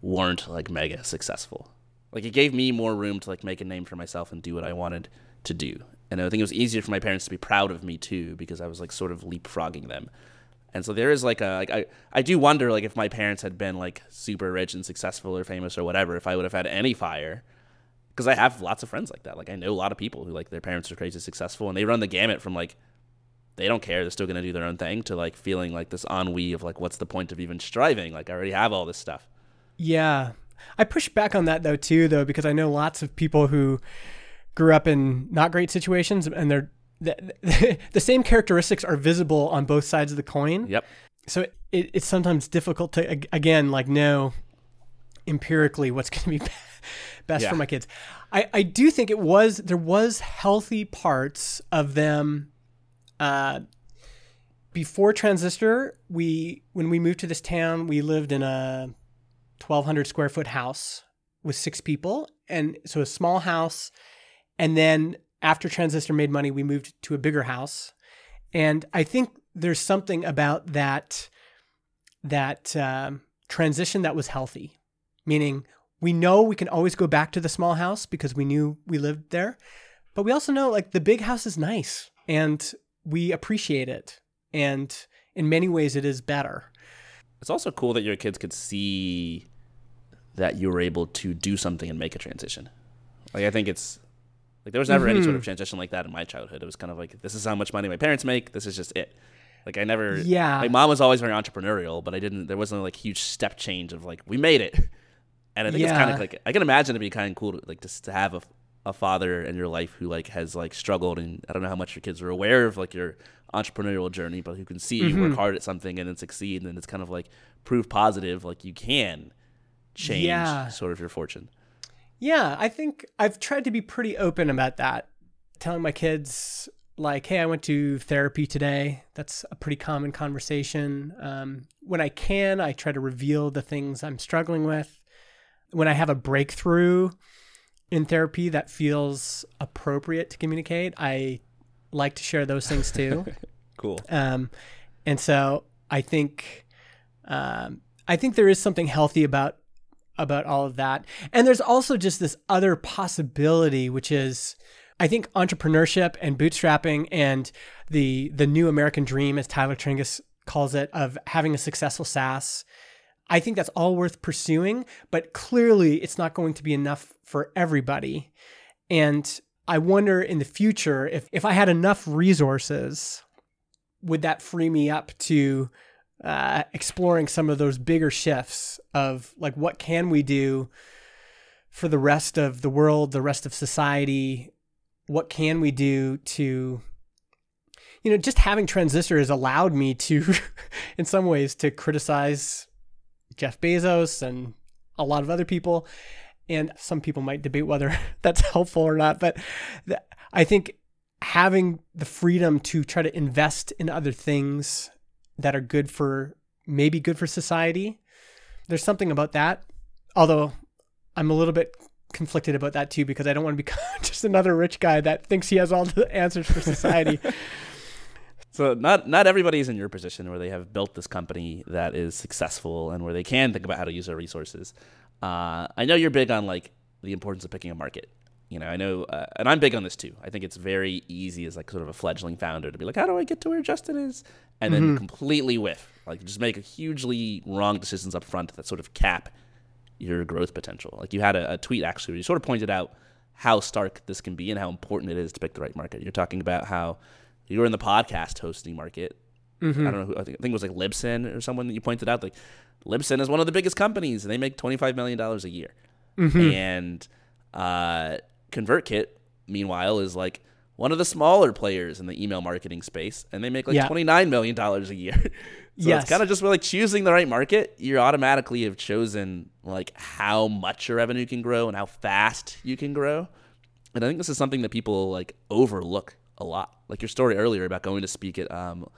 weren't like mega successful. Like it gave me more room to like make a name for myself and do what I wanted to do. And I think it was easier for my parents to be proud of me too because I was like sort of leapfrogging them. And so there is like a like I I do wonder like if my parents had been like super rich and successful or famous or whatever if I would have had any fire because I have lots of friends like that. Like I know a lot of people who like their parents are crazy successful and they run the gamut from like they don't care, they're still gonna do their own thing to like feeling like this ennui of like what's the point of even striving? Like I already have all this stuff. Yeah. I push back on that though too though because I know lots of people who grew up in not great situations and they're the, the same characteristics are visible on both sides of the coin. Yep. So it, it's sometimes difficult to again like know empirically what's going to be best Yeah. for my kids. I, I do think it was there was healthy parts of them uh, before transistor we when we moved to this town we lived in a 1200 square foot house with six people and so a small house and then after transistor made money we moved to a bigger house. And i think there's something about that that um, transition that was healthy meaning we know we can always go back to the small house because we knew we lived there but we also know like the big house is nice and we appreciate it. And in many ways it is better. It's also cool that your kids could see that you were able to do something and make a transition. Like I think it's like there was never any sort of transition like that in my childhood. It was kind of like this is how much money my parents make. This is just it. Like I never. Yeah. My mom was always very entrepreneurial, but I didn't. There wasn't like huge step change of like we made it. And I think it's kind of like I can imagine it'd be kind of cool to like just to have a, a father in your life who like has like struggled and I don't know how much your kids are aware of like your entrepreneurial journey, but who can see you Mm-hmm. work hard at something and then succeed, and then it's kind of like proof positive, like you can change Yeah. sort of your fortune. Yeah, I think I've tried to be pretty open about that. Telling my kids, like, hey, I went to therapy today. That's a pretty common conversation. Um, when I can, I try to reveal the things I'm struggling with. When I have a breakthrough in therapy that feels appropriate to communicate, I like to share those things too. Cool. Um, and so I think um, I think there is something healthy about about all of that. And there's also just this other possibility, which is I think entrepreneurship and bootstrapping and the the new American dream, as Tyler Tringas calls it, of having a successful SaaS. I think that's all worth pursuing, but clearly it's not going to be enough for everybody. And I wonder in the future if, if I had enough resources, would that free me up to uh, exploring some of those bigger shifts of like what can we do for the rest of the world, the rest of society? What can we do to, you know, just having Transistor has allowed me to, in some ways, to criticize Jeff Bezos and a lot of other people. And some people might debate whether that's helpful or not. But I think having the freedom to try to invest in other things that are good for maybe good for society, there's something about that. Although I'm a little bit conflicted about that too because I don't want to be just another rich guy that thinks he has all the answers for society. so not not everybody's in your position where they have built this company that is successful and where they can think about how to use their resources. Uh, I know you're big on like the importance of picking a market. You know, I know, uh, and I'm big on this too. I think it's very easy as like sort of a fledgling founder to be like, how do I get to where Justin is, and then mm-hmm. completely whiff, like just make a hugely wrong decisions up front that sort of cap your growth potential. Like you had a, a tweet actually where you sort of pointed out how stark this can be and how important it is to pick the right market. You're talking about how you were in the podcast hosting market. Mm-hmm. I don't know who I think, I think it was like Libsyn or someone that you pointed out. Like Libsyn is one of the biggest companies and they make twenty five million dollars a year. Mm-hmm. And uh, ConvertKit, meanwhile, is like one of the smaller players in the email marketing space, and they make like yeah. twenty nine million dollars a year. so yes. it's kind of just like choosing the right market. You automatically have chosen like how much your revenue can grow and how fast you can grow. And I think this is something that people like overlook a lot. Like your story earlier about going to speak at um,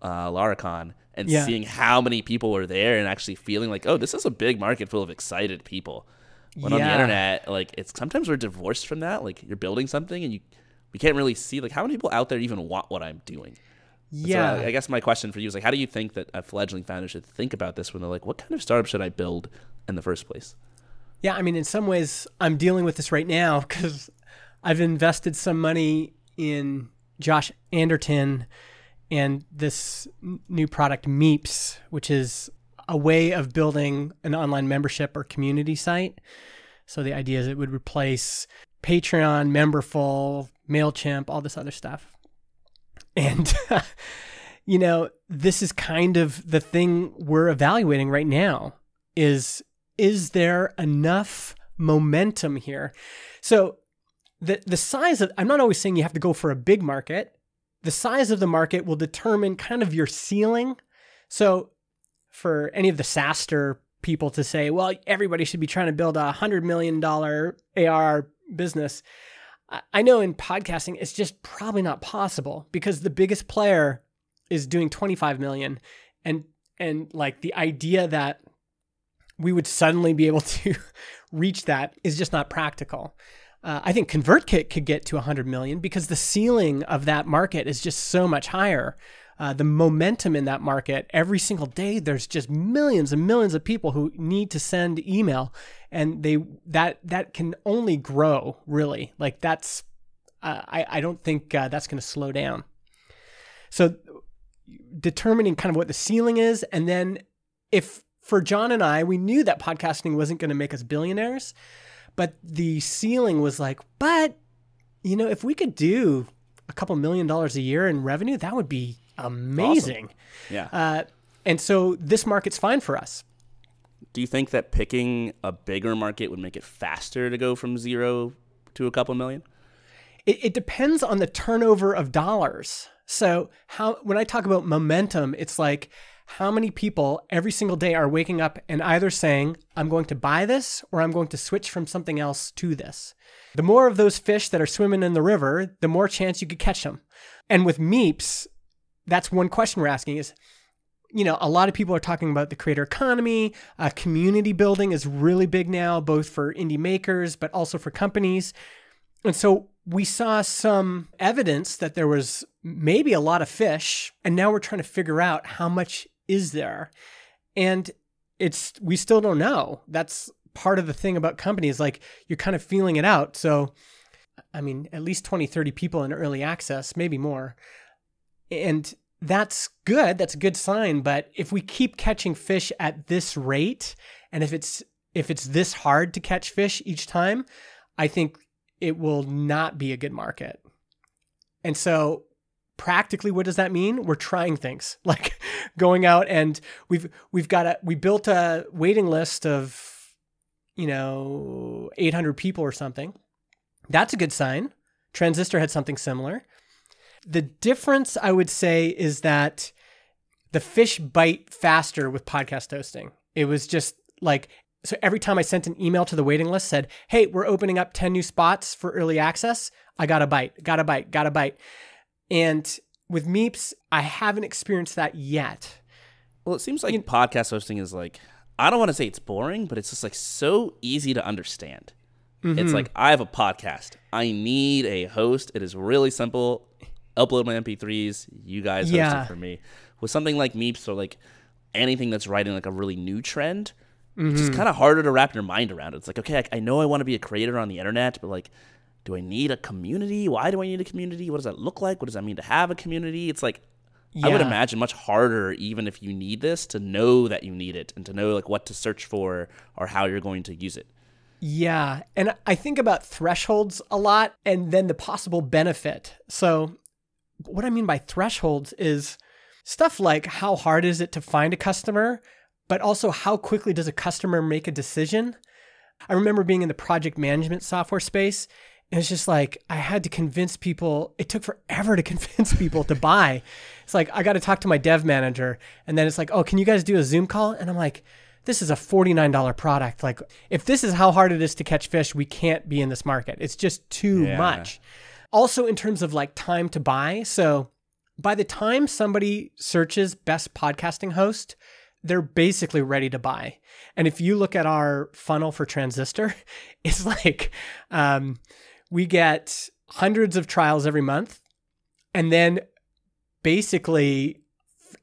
uh, Laracon and yeah. seeing how many people were there and actually feeling like, oh, this is a big market full of excited people. When yeah. on the internet, like it's sometimes we're divorced from that. Like you're building something and you we can't really see like how many people out there even want what I'm doing. Yeah. So I guess my question for you is like, how do you think that a fledgling founder should think about this when they're like, what kind of startup should I build in the first place? Yeah, I mean, in some ways, I'm dealing with this right now because I've invested some money in Josh Anderton and this new product Meeps, which is a way of building an online membership or community site. So the idea is it would replace Patreon, Memberful, MailChimp, all this other stuff. And, you know, this is kind of the thing we're evaluating right now is, is there enough momentum here? So the, the size of, I'm not always saying you have to go for a big market. The size of the market will determine kind of your ceiling. So for any of the SaaStr people to say, well, everybody should be trying to build a $100 million AR business. I know in podcasting, it's just probably not possible because the biggest player is doing 25 million. And, and like the idea that we would suddenly be able to reach that is just not practical. Uh, I think ConvertKit could get to 100 million because the ceiling of that market is just so much higher uh, the momentum in that market every single day there's just millions and millions of people who need to send email and they that that can only grow really. Like that's uh, I, I don't think uh, that's going to slow down. So determining kind of what the ceiling is and then if for john and i we knew that podcasting wasn't going to make us billionaires but the ceiling was like but you know if we could do a couple million dollars a year in revenue that would be amazing. Awesome. Yeah. Uh, and so this market's fine for us. Do you think that picking a bigger market would make it faster to go from zero to a couple million? It, it depends on the turnover of dollars. So how when I talk about momentum, it's like how many people every single day are waking up and either saying, I'm going to buy this or I'm going to switch from something else to this. The more of those fish that are swimming in the river, the more chance you could catch them. And with Meeps, that's one question we're asking is you know, a lot of people are talking about the creator economy. Uh, community building is really big now, both for indie makers, but also for companies. And so we saw some evidence that there was maybe a lot of fish, and now we're trying to figure out how much is there. And it's, we still don't know. That's part of the thing about companies, like you're kind of feeling it out. So, I mean, at least 20, 30 people in early access, maybe more. And that's good. That's a good sign. But if we keep catching fish at this rate, and if it's if it's this hard to catch fish each time, I think it will not be a good market. And so practically what does that mean? We're trying things. Like going out and we've we've got a we built a waiting list of you know 800 people or something. That's a good sign. Transistor had something similar. The difference, I would say, is that the fish bite faster with podcast hosting. It was just like, so every time I sent an email to the waiting list said, Hey, we're opening up 10 new spots for early access. I got a bite, got a bite, got a bite. And with Meeps, I haven't experienced that yet. Well, it seems like you know, podcast hosting is like I don't want to say it's boring, but it's just like so easy to understand. It's mm-hmm. like I have a podcast. I need a host. It is really simple. Upload my MP3s. You guys host Yeah. it for me. With something like Meeps or like anything that's writing like a really new trend, it's just mm-hmm. kind of harder to wrap your mind around. It's like, okay, I, I know I want to be a creator on the internet, but like, do I need a community? Why do I need a community? What does that look like? What does that mean to have a community? It's like, I would imagine much harder, even if you need this, to know that you need it and to know like what to search for or how you're going to use it. Yeah. And I think about thresholds a lot and then the possible benefit. So, what I mean by thresholds is stuff like how hard is it to find a customer, but also how quickly does a customer make a decision? I remember being in the project management software space. And it's just like I had to convince people. It took forever to convince people to buy. It's like I got to talk to my dev manager, and then it's like, oh, can you guys do a Zoom call? And I'm like, this is a $49 product. Like, if this is how hard it is to catch fish, we can't be in this market. It's just too Yeah. much. Also, in terms of like time to buy. So, by the time somebody searches best podcasting host, they're basically ready to buy. And if you look at our funnel for Transistor, it's like um, we get hundreds of trials every month. And then basically,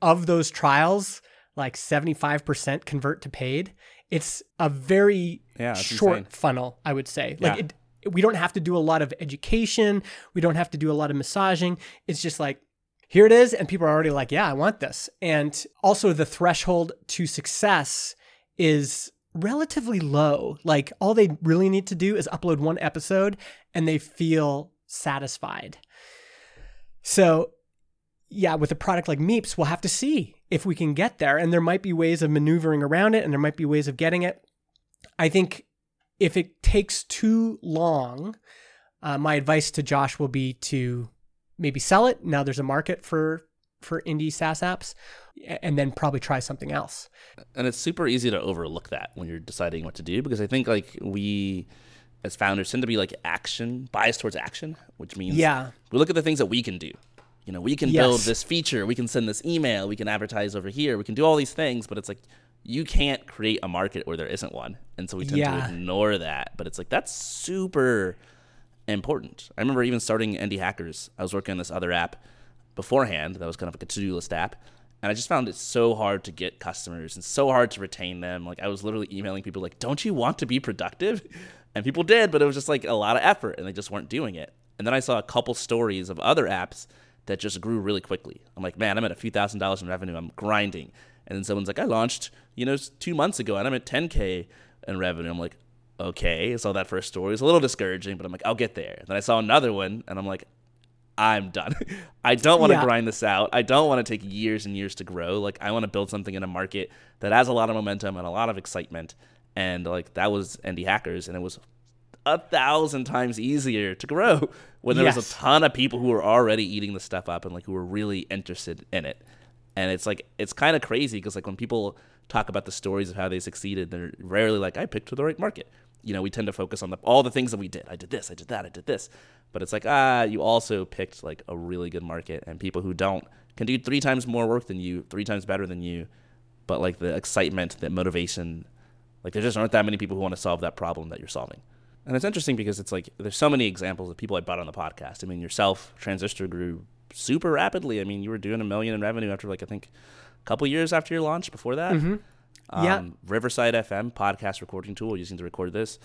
of those trials, like 75% convert to paid. It's a very Yeah, short insane. funnel, I would say. Like Yeah. it, we don't have to do a lot of education. We don't have to do a lot of massaging. It's just like, here it is. And people are already like, yeah, I want this. And also, the threshold to success is relatively low. Like, all they really need to do is upload one episode and they feel satisfied. So, yeah, with a product like Meeps, we'll have to see if we can get there. And there might be ways of maneuvering around it and there might be ways of getting it. I think if it takes too long, uh, my advice to Josh will be to maybe sell it. Now there's a market for for indie SaaS apps, and then probably try something else. and it's super easy to overlook that when you're deciding what to do because I think like we as founders tend to be like action biased towards action, which means Yeah. we look at the things that we can do. You know, we can build this feature, we can send this email, we can advertise over here, we can do all these things, but it's like you can't create a market where there isn't one. And so we tend Yeah. to ignore that. But it's like that's super important. I remember even starting Indie Hackers. I was working on this other app beforehand that was kind of like a to-do list app. And I just found it so hard to get customers and so hard to retain them. Like I was literally emailing people like, "Don't you want to be productive?" And people did, but it was just like a lot of effort and they just weren't doing it. And then I saw a couple stories of other apps that just grew really quickly. I'm like, "Man, I'm at a few thousand dollars in revenue. I'm grinding." And then someone's like, "I launched, you know, 2 months ago and I'm at 10k in revenue." I'm like, "Okay." I saw that first story. It was a little discouraging, but I'm like, "I'll get there." And then I saw another one and I'm like, I'm done. I don't want to Yeah. grind this out. I don't want to take years and years to grow. Like I want to build something in a market that has a lot of momentum and a lot of excitement. And like that was Indie Hackers, and it was a thousand times easier to grow when there was a ton of people who were already eating the stuff up and like who were really interested in it. And it's like it's kind of crazy because like when people talk about the stories of how they succeeded, they're rarely like I picked the right market. You know, we tend to focus on the, all the things that we did. I did this, I did that, I did this. But it's like ah, you also picked like a really good market, and people who don't can do three times more work than you, three times better than you. But like the excitement, the motivation, like there just aren't that many people who want to solve that problem that you're solving. And it's interesting because it's like there's so many examples of people I brought on the podcast. I mean, yourself, Transistor grew super rapidly. I mean, you were doing a million in revenue after like I think a couple years after your launch. Before that, um, Yeah. Riverside FM podcast recording tool using to record this.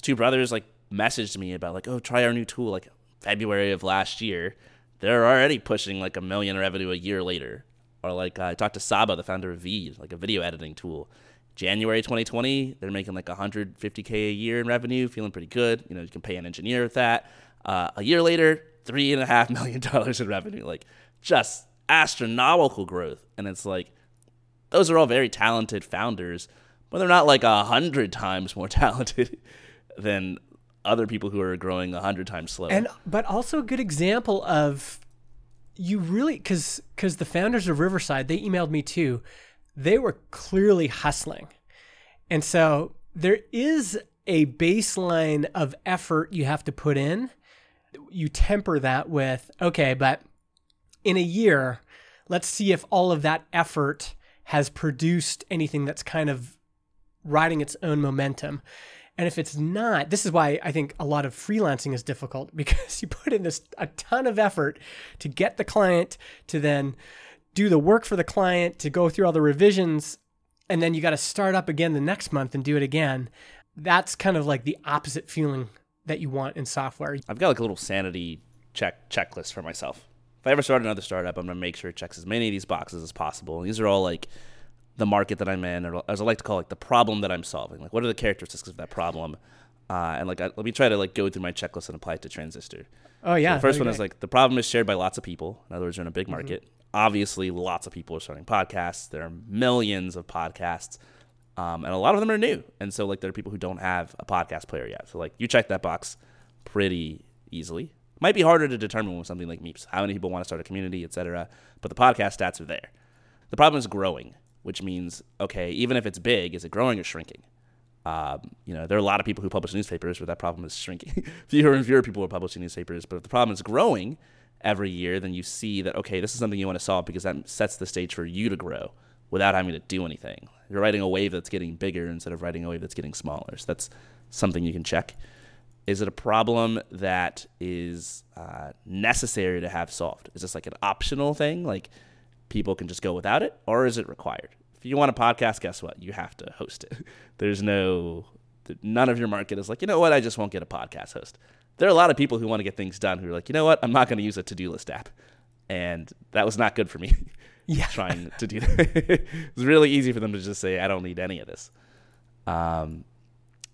Two brothers like messaged me about like, oh, try our new tool like February of last year. They're already pushing like a million revenue a year later. Or like uh, I talked to Sabba, the founder of VEED, like a video editing tool. January 2020, they're making like 150k a year in revenue, feeling pretty good. You know, you can pay an engineer with that. Uh, a year later, three and a half million dollars in revenue, like just astronomical growth. And it's like those are all very talented founders, but they're not like a hundred times more talented than other people who are growing a hundred times slower. And but also a good example of you really because because the founders of Riverside they emailed me too. They were clearly hustling, and so there is a baseline of effort you have to put in. You temper that with okay, but in a year, let's see if all of that effort has produced anything that's kind of riding its own momentum. And if it's not, this is why I think a lot of freelancing is difficult because you put in this a ton of effort to get the client to then do the work for the client, to go through all the revisions, and then you got to start up again the next month and do it again. That's kind of like the opposite feeling that you want in software. I've got like a little sanity check checklist for myself. If I ever start another startup, I'm gonna make sure it checks as many of these boxes as possible. And these are all like the market that I'm in, or as I like to call it, like the problem that I'm solving. Like, what are the characteristics of that problem? Uh, and like, I, let me try to like go through my checklist and apply it to Transistor. Oh yeah. So the first one is like the problem is shared by lots of people. In other words, you're in a big Mm-hmm. market. Obviously, lots of people are starting podcasts. There are millions of podcasts, um, and a lot of them are new. And so, like, there are people who don't have a podcast player yet. So, like, you check that box pretty easily. Might be harder to determine with something like Meeps, how many people want to start a community, etc. But the podcast stats are there. The problem is growing, which means okay, even if it's big, is it growing or shrinking? Um, you know, there are a lot of people who publish newspapers but that problem is shrinking. fewer and fewer people are publishing newspapers, but if the problem is growing every year, then you see that okay, this is something you want to solve because that sets the stage for you to grow without having to do anything. You're riding a wave that's getting bigger instead of riding a wave that's getting smaller. So that's something you can check. Is it a problem that is uh, necessary to have solved? Is this like an optional thing, like people can just go without it, or is it required? If you want a podcast, guess what? You have to host it. There's no, none of your market is like, you know what? I just won't get a podcast host. There are a lot of people who want to get things done who are like, you know what? I'm not going to use a to do list app. And that was not good for me. Yeah. trying to do that. it was really easy for them to just say, I don't need any of this. Um,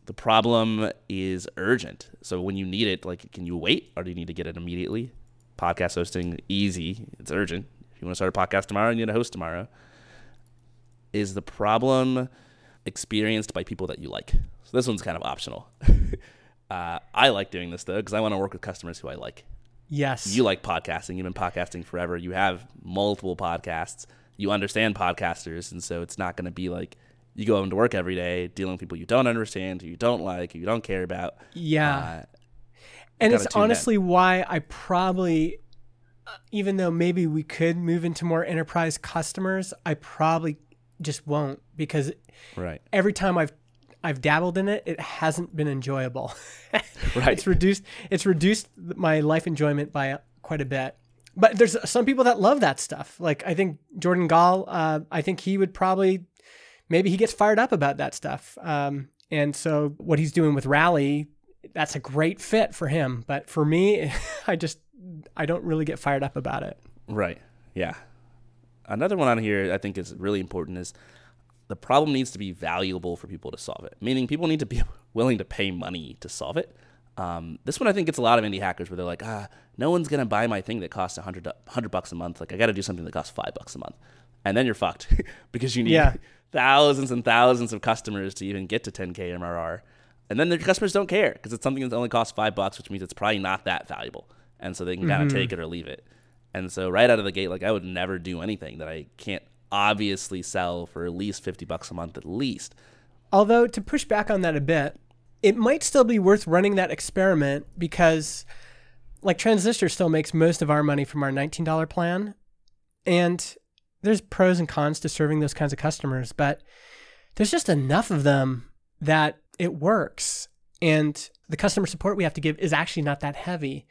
the problem is urgent. So when you need it, like, can you wait or do you need to get it immediately? Podcast hosting, easy. It's urgent. If you want to start a podcast tomorrow, and you need a host tomorrow. Is the problem experienced by people that you like? So this one's kind of optional. uh, I like doing this though because I want to work with customers who I like. Yes. You like podcasting. You've been podcasting forever. You have multiple podcasts. You understand podcasters, and so it's not going to be like you go into work every day dealing with people you don't understand, you don't like, you don't care about. yeah. Uh, and it's tune in. honestly why I probably, uh, even though maybe we could move into more enterprise customers, I probably just won't because right. every time I've I've dabbled in it, it hasn't been enjoyable. Right. It's reduced. It's reduced my life enjoyment by quite a bit. But there's some people that love that stuff. Like I think Jordan Gal. Uh, I think he would probably, maybe he gets fired up about that stuff. Um, and so what he's doing with Rally, that's a great fit for him. But for me, I just I don't really get fired up about it. Right. Yeah. Another one on here I think is really important is the problem needs to be valuable for people to solve it. Meaning people need to be willing to pay money to solve it. Um, this one I think gets a lot of indie hackers where they're like, ah, no one's gonna buy my thing that costs a hundred hundred bucks a month. Like I got to do something that costs five bucks a month, and then you're fucked because you need Yeah. thousands and thousands of customers to even get to 10k MRR, and then the customers don't care because it's something that only costs five bucks, which means it's probably not that valuable, and so they can kind of take it or leave it. And so right out of the gate, like I would never do anything that I can't obviously sell for at least 50 bucks a month at least. Although to push back on that a bit, it might still be worth running that experiment because like Transistor still makes most of our money from our $19 plan. And there's pros and cons to serving those kinds of customers, but there's just enough of them that it works. And the customer support we have to give is actually not that heavy.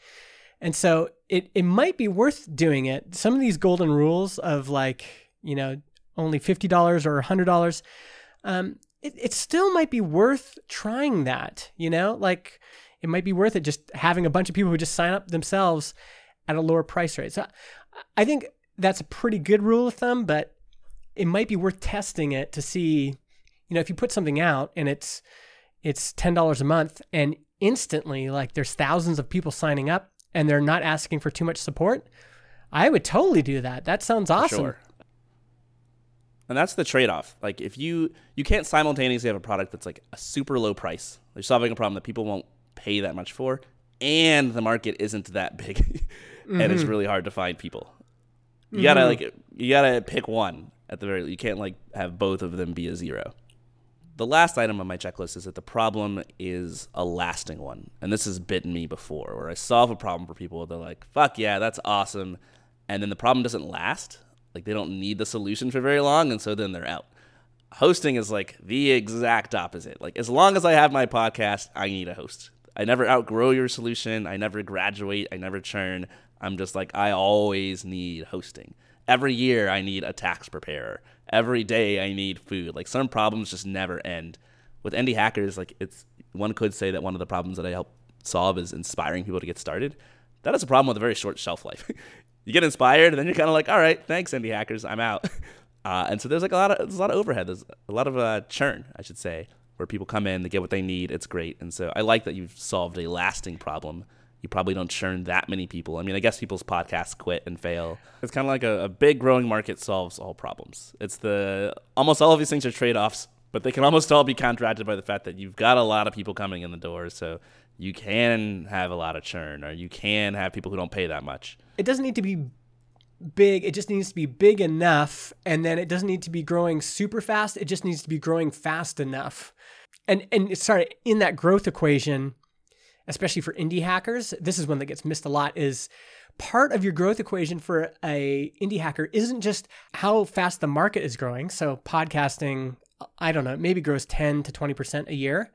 And so it, it might be worth doing it. Some of these golden rules of like, you know, only $50 or $100, um, it, it still might be worth trying that, you know, like it might be worth it just having a bunch of people who just sign up themselves at a lower price rate. So I think that's a pretty good rule of thumb, but it might be worth testing it to see, you know, if you put something out and it's it's ten dollars a month and instantly like there's thousands of people signing up and they're not asking for too much support, I would totally do that. That sounds awesome. Sure. And that's the trade-off. Like if you you can't simultaneously have a product that's like a super low price, you're solving a problem that people won't pay that much for, and the market isn't that big, and it's mm-hmm. really hard to find people. You gotta mm-hmm. like you gotta pick one at the very. You can't like have both of them be a zero. The last item on my checklist is that the problem is a lasting one, and this has bitten me before, where I solve a problem for people. They're like, "Fuck yeah, that's awesome," and then the problem doesn't last. Like they don't need the solution for very long, and so then they're out. hosting is like the exact opposite. Like as long as I have my podcast, I need a host. I never outgrow your solution. I never graduate. I never churn. I'm just like I always need hosting. Every year I need a tax preparer. Every day I need food. Like some problems just never end. With indie hackers, like it's one could say that one of the problems that I help solve is inspiring people to get started. That is a problem with a very short shelf life. you get inspired, and then you're kind of like, all right, thanks, indie hackers, I'm out. Uh, and so there's like a lot of there's a lot of overhead. There's a lot of uh, churn, I should say, where people come in, they get what they need. It's great, and so I like that you've solved a lasting problem. You probably don't churn that many people. I mean, I guess people's podcasts quit and fail. It's kind of like a, a big growing market solves all problems. It's the almost all of these things are trade offs, but they can almost all be counteracted by the fact that you've got a lot of people coming in the door. So you can have a lot of churn, or you can have people who don't pay that much. It doesn't need to be big. It just needs to be big enough. And then it doesn't need to be growing super fast. It just needs to be growing fast enough. And, and sorry, in that growth equation, especially for indie hackers, this is one that gets missed a lot is part of your growth equation for a indie hacker isn't just how fast the market is growing. So podcasting, I don't know, maybe grows 10 to 20% a year.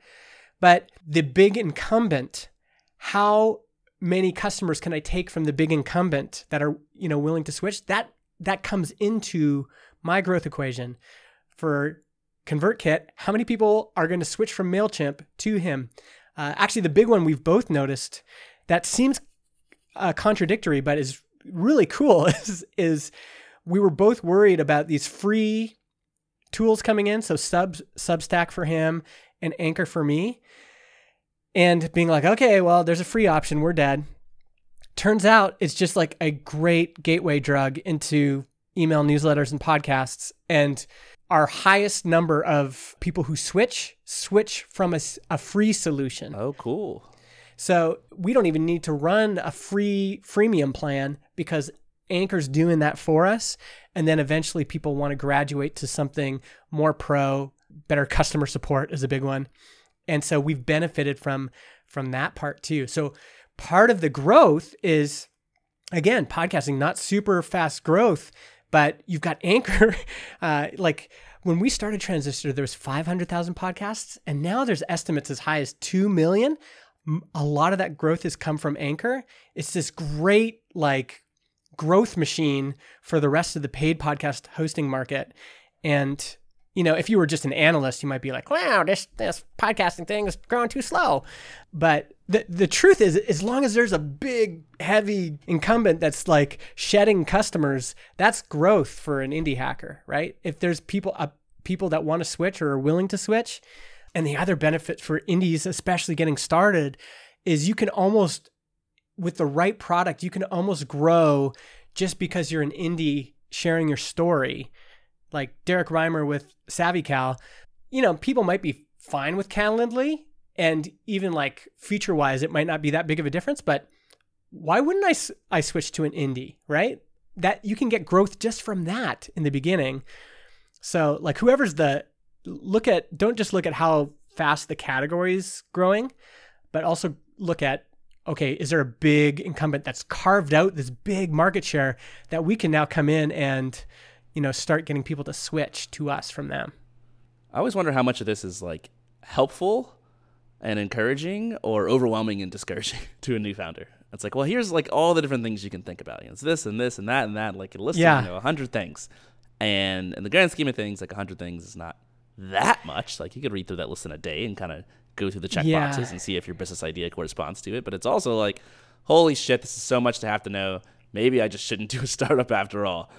But the big incumbent, how many customers can I take from the big incumbent that are, you know, willing to switch? That that comes into my growth equation for ConvertKit. How many people are going to switch from Mailchimp to him? Uh, actually, the big one we've both noticed that seems uh, contradictory, but is really cool. Is is we were both worried about these free tools coming in, so Sub Substack for him and Anchor for me and being like, okay, well, there's a free option. We're dead. Turns out it's just like a great gateway drug into email newsletters and podcasts. And our highest number of people who switch switch from a, a free solution. Oh, cool. So we don't even need to run a free freemium plan because Anchor's doing that for us. And then eventually people want to graduate to something more pro, better customer support is a big one and so we've benefited from from that part too. So part of the growth is again podcasting not super fast growth but you've got anchor uh, like when we started transistor there was 500000 podcasts and now there's estimates as high as 2 million. A lot of that growth has come from anchor. It's this great like growth machine for the rest of the paid podcast hosting market. And you know, if you were just an analyst, you might be like, wow, this this podcasting thing is growing too slow. But the the truth is, as long as there's a big, heavy incumbent that's like shedding customers, that's growth for an indie hacker, right? If there's people uh, people that want to switch or are willing to switch, and the other benefit for indies, especially getting started, is you can almost with the right product, you can almost grow just because you're an indie sharing your story like Derrick Reimer with SavvyCal, you know, people might be fine with Calendly and even like feature wise, it might not be that big of a difference, but why wouldn't I, I switch to an indie, right? That you can get growth just from that in the beginning. So like whoever's the look at don't just look at how fast the category is growing, but also look at okay, is there a big incumbent that's carved out this big market share that we can now come in and you know, start getting people to switch to us from them. I always wonder how much of this is like helpful and encouraging or overwhelming and discouraging to a new founder. It's like, well, here's like all the different things you can think about. You know, it's this and this and that and that, like a list yeah. of, you know, a hundred things. And in the grand scheme of things, like a hundred things is not that much. Like you could read through that list in a day and kind of go through the check yeah. boxes and see if your business idea corresponds to it. But it's also like, holy shit, this is so much to have to know. Maybe I just shouldn't do a startup after all.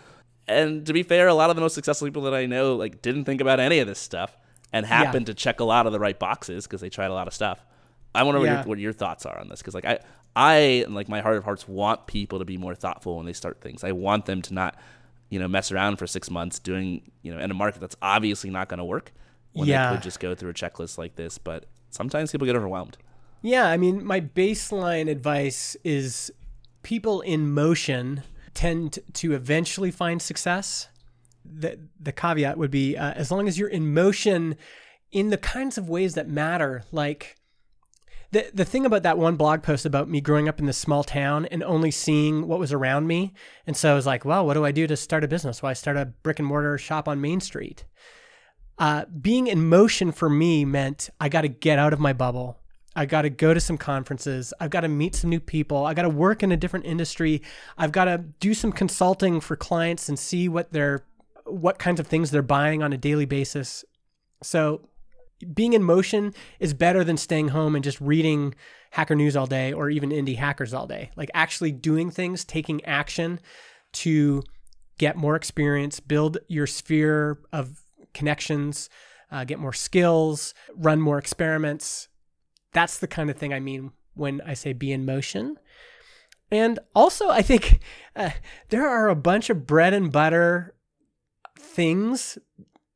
And to be fair, a lot of the most successful people that I know like didn't think about any of this stuff and happened yeah. to check a lot of the right boxes because they tried a lot of stuff. I wonder yeah. what, your, what your thoughts are on this because like I I like my heart of hearts want people to be more thoughtful when they start things. I want them to not you know mess around for six months doing you know in a market that's obviously not going to work when yeah. they could just go through a checklist like this. But sometimes people get overwhelmed. Yeah, I mean, my baseline advice is people in motion tend to eventually find success. The, the caveat would be uh, as long as you're in motion in the kinds of ways that matter, like the the thing about that one blog post about me growing up in this small town and only seeing what was around me, and so I was like, well, what do I do to start a business? Well, I start a brick and mortar shop on Main Street. uh, being in motion for me meant I got to get out of my bubble. I got to go to some conferences. I've got to meet some new people. I've got to work in a different industry. I've got to do some consulting for clients and see what they're what kinds of things they're buying on a daily basis. So being in motion is better than staying home and just reading hacker news all day or even indie hackers all day. Like actually doing things, taking action to get more experience, build your sphere of connections, uh, get more skills, run more experiments. That's the kind of thing I mean when I say be in motion. And also, I think uh, there are a bunch of bread and butter things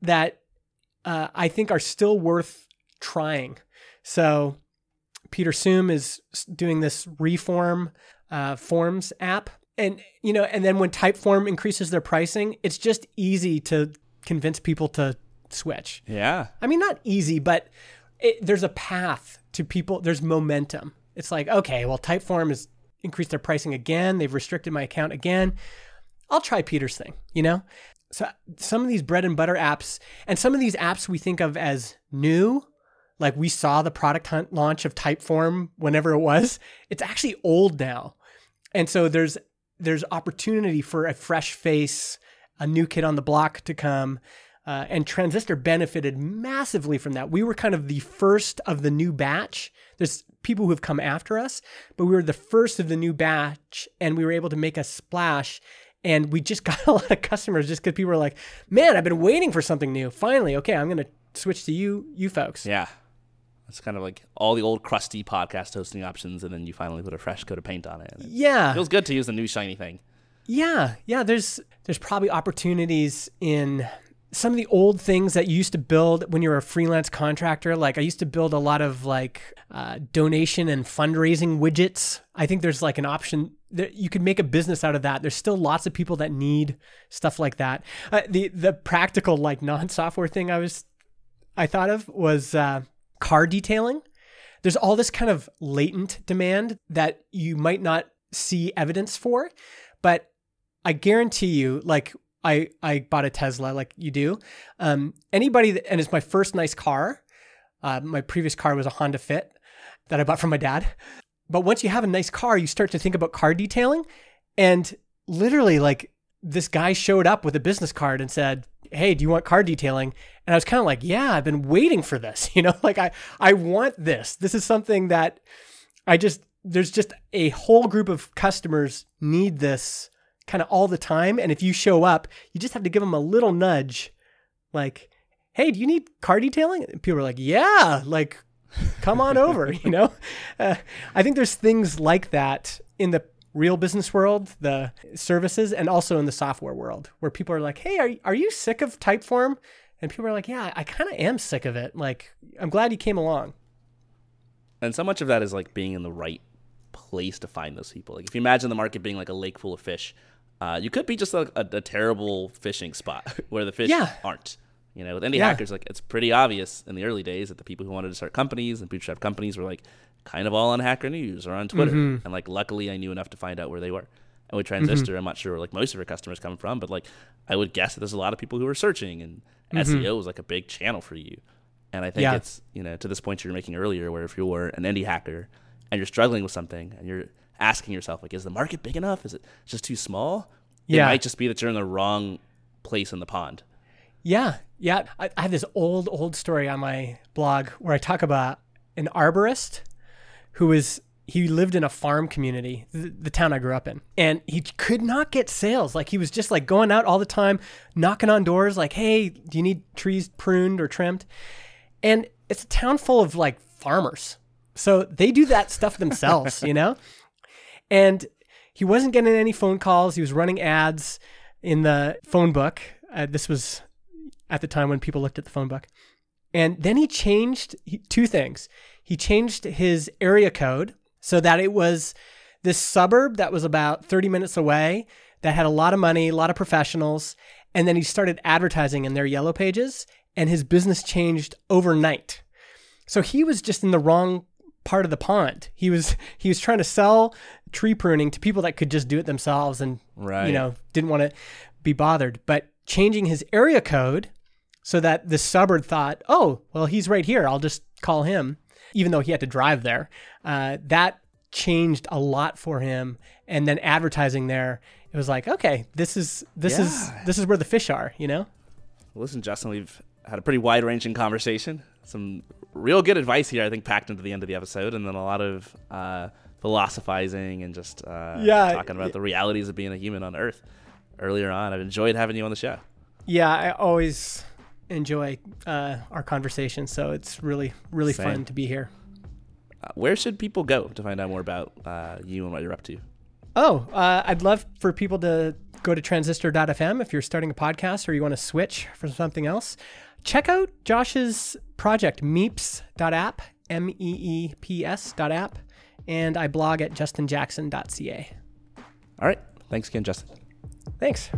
that uh, I think are still worth trying. So, Peter Suhm is doing this reform uh, forms app. And, you know, and then when Typeform increases their pricing, it's just easy to convince people to switch. Yeah. I mean, not easy, but it, there's a path to people. There's momentum. It's like, okay, well, Typeform has increased their pricing again. They've restricted my account again. I'll try Peter's thing, you know? So some of these bread and butter apps and some of these apps we think of as new, like we saw the product hunt launch of Typeform whenever it was, it's actually old now. And so there's there's opportunity for a fresh face, a new kid on the block to come. Uh, and Transistor benefited massively from that. We were kind of the first of the new batch. There's people who have come after us, but we were the first of the new batch, and we were able to make a splash. And we just got a lot of customers just because people were like, "Man, I've been waiting for something new. Finally, okay, I'm going to switch to you, you folks." Yeah. It's kind of like all the old crusty podcast hosting options, and then you finally put a fresh coat of paint on it. It Yeah, feels good to use the new shiny thing. Yeah, yeah. There's there's probably opportunities in some of the old things that you used to build when you were a freelance contractor. Like I used to build a lot of like uh, donation and fundraising widgets. I think there's like an option that you could make a business out of that. There's still lots of people that need stuff like that. Uh, the the practical like non software thing I was I thought of was uh, car detailing. There's all this kind of latent demand that you might not see evidence for, but I guarantee you, like I I bought a Tesla, like you do. Um, anybody that, and it's my first nice car. Uh, my previous car was a Honda Fit that I bought from my dad. But once you have a nice car, you start to think about car detailing, and literally, like this guy showed up with a business card and said, "Hey, do you want car detailing?" And I was kind of like, "Yeah, I've been waiting for this. You know, like I I want this. This is something that I just there's just a whole group of customers need this kind of all the time. And if you show up, you just have to give them a little nudge, like, "Hey, do you need car detailing?" And people are like, "Yeah, like." Come on over, you know. Uh, I think there's things like that in the real business world, the services, and also in the software world, where people are like, "Hey, are are you sick of Typeform?" And people are like, "Yeah, I kind of am sick of it. Like, I'm glad you came along." And so much of that is like being in the right place to find those people. Like if you imagine the market being like a lake full of fish, uh, you could be just like a, a terrible fishing spot where the fish Yeah. aren't. You know, with indie Yeah. hackers, like it's pretty obvious in the early days that the people who wanted to start companies and bootstrap companies were like kind of all on Hacker News or on Twitter. Mm-hmm. And like luckily I knew enough to find out where they were. And with Transistor, I'm not sure where like most of our customers come from, but like I would guess that there's a lot of people who are searching and SEO is like a big channel for you. And I think Mm-hmm. Yeah. it's, you know, to this point you were making earlier where if you're an indie hacker and you're struggling with something and you're asking yourself, like, is the market big enough? Is it just too small? Yeah. It might just be that you're in the wrong place in the pond. Yeah, yeah. I, I have this old, old story on my blog where I talk about an arborist who was he lived in a farm community, the, the town I grew up in, and he could not get sales. Like he was just like going out all the time, knocking on doors, like, "Hey, do you need trees pruned or trimmed?" And it's a town full of like farmers, so they do that stuff themselves, you know. And he wasn't getting any phone calls. He was running ads in the phone book. Uh, this was at the time when people looked at the phone book. And then he changed two things. He changed his area code so that it was this suburb that was about 30 minutes away that had a lot of money, a lot of professionals. And then he started advertising in their yellow pages, and his business changed overnight. So he was just in the wrong part of the pond. He was he was trying to sell tree pruning to people that could just do it themselves and Right. you know didn't want to be bothered. But changing his area code so that the suburb thought, oh, well, he's right here. I'll just call him, even though he had to drive there. Uh, that changed a lot for him. And then advertising there, it was like, okay, this is this is this is where the fish are, you know? Listen, Justin, we've had a pretty wide ranging conversation. Some real good advice here, I think, packed into the end of the episode, and then a lot of uh, philosophizing and just uh, Yeah. talking about the realities of being a human on Earth earlier on. I've enjoyed having you on the show. Yeah, I always enjoy uh, our conversation, so it's really really Same. fun to be here. Uh, where should people go to find out more about uh, you and what you're up to? Oh, uh, I'd love for people to go to transistor.fm if you're starting a podcast or you want to switch for something else. Check out Josh's project, meeps.app, M E E P S.app, and I blog at justinjackson.ca. All right. Thanks again, Justin. Thanks.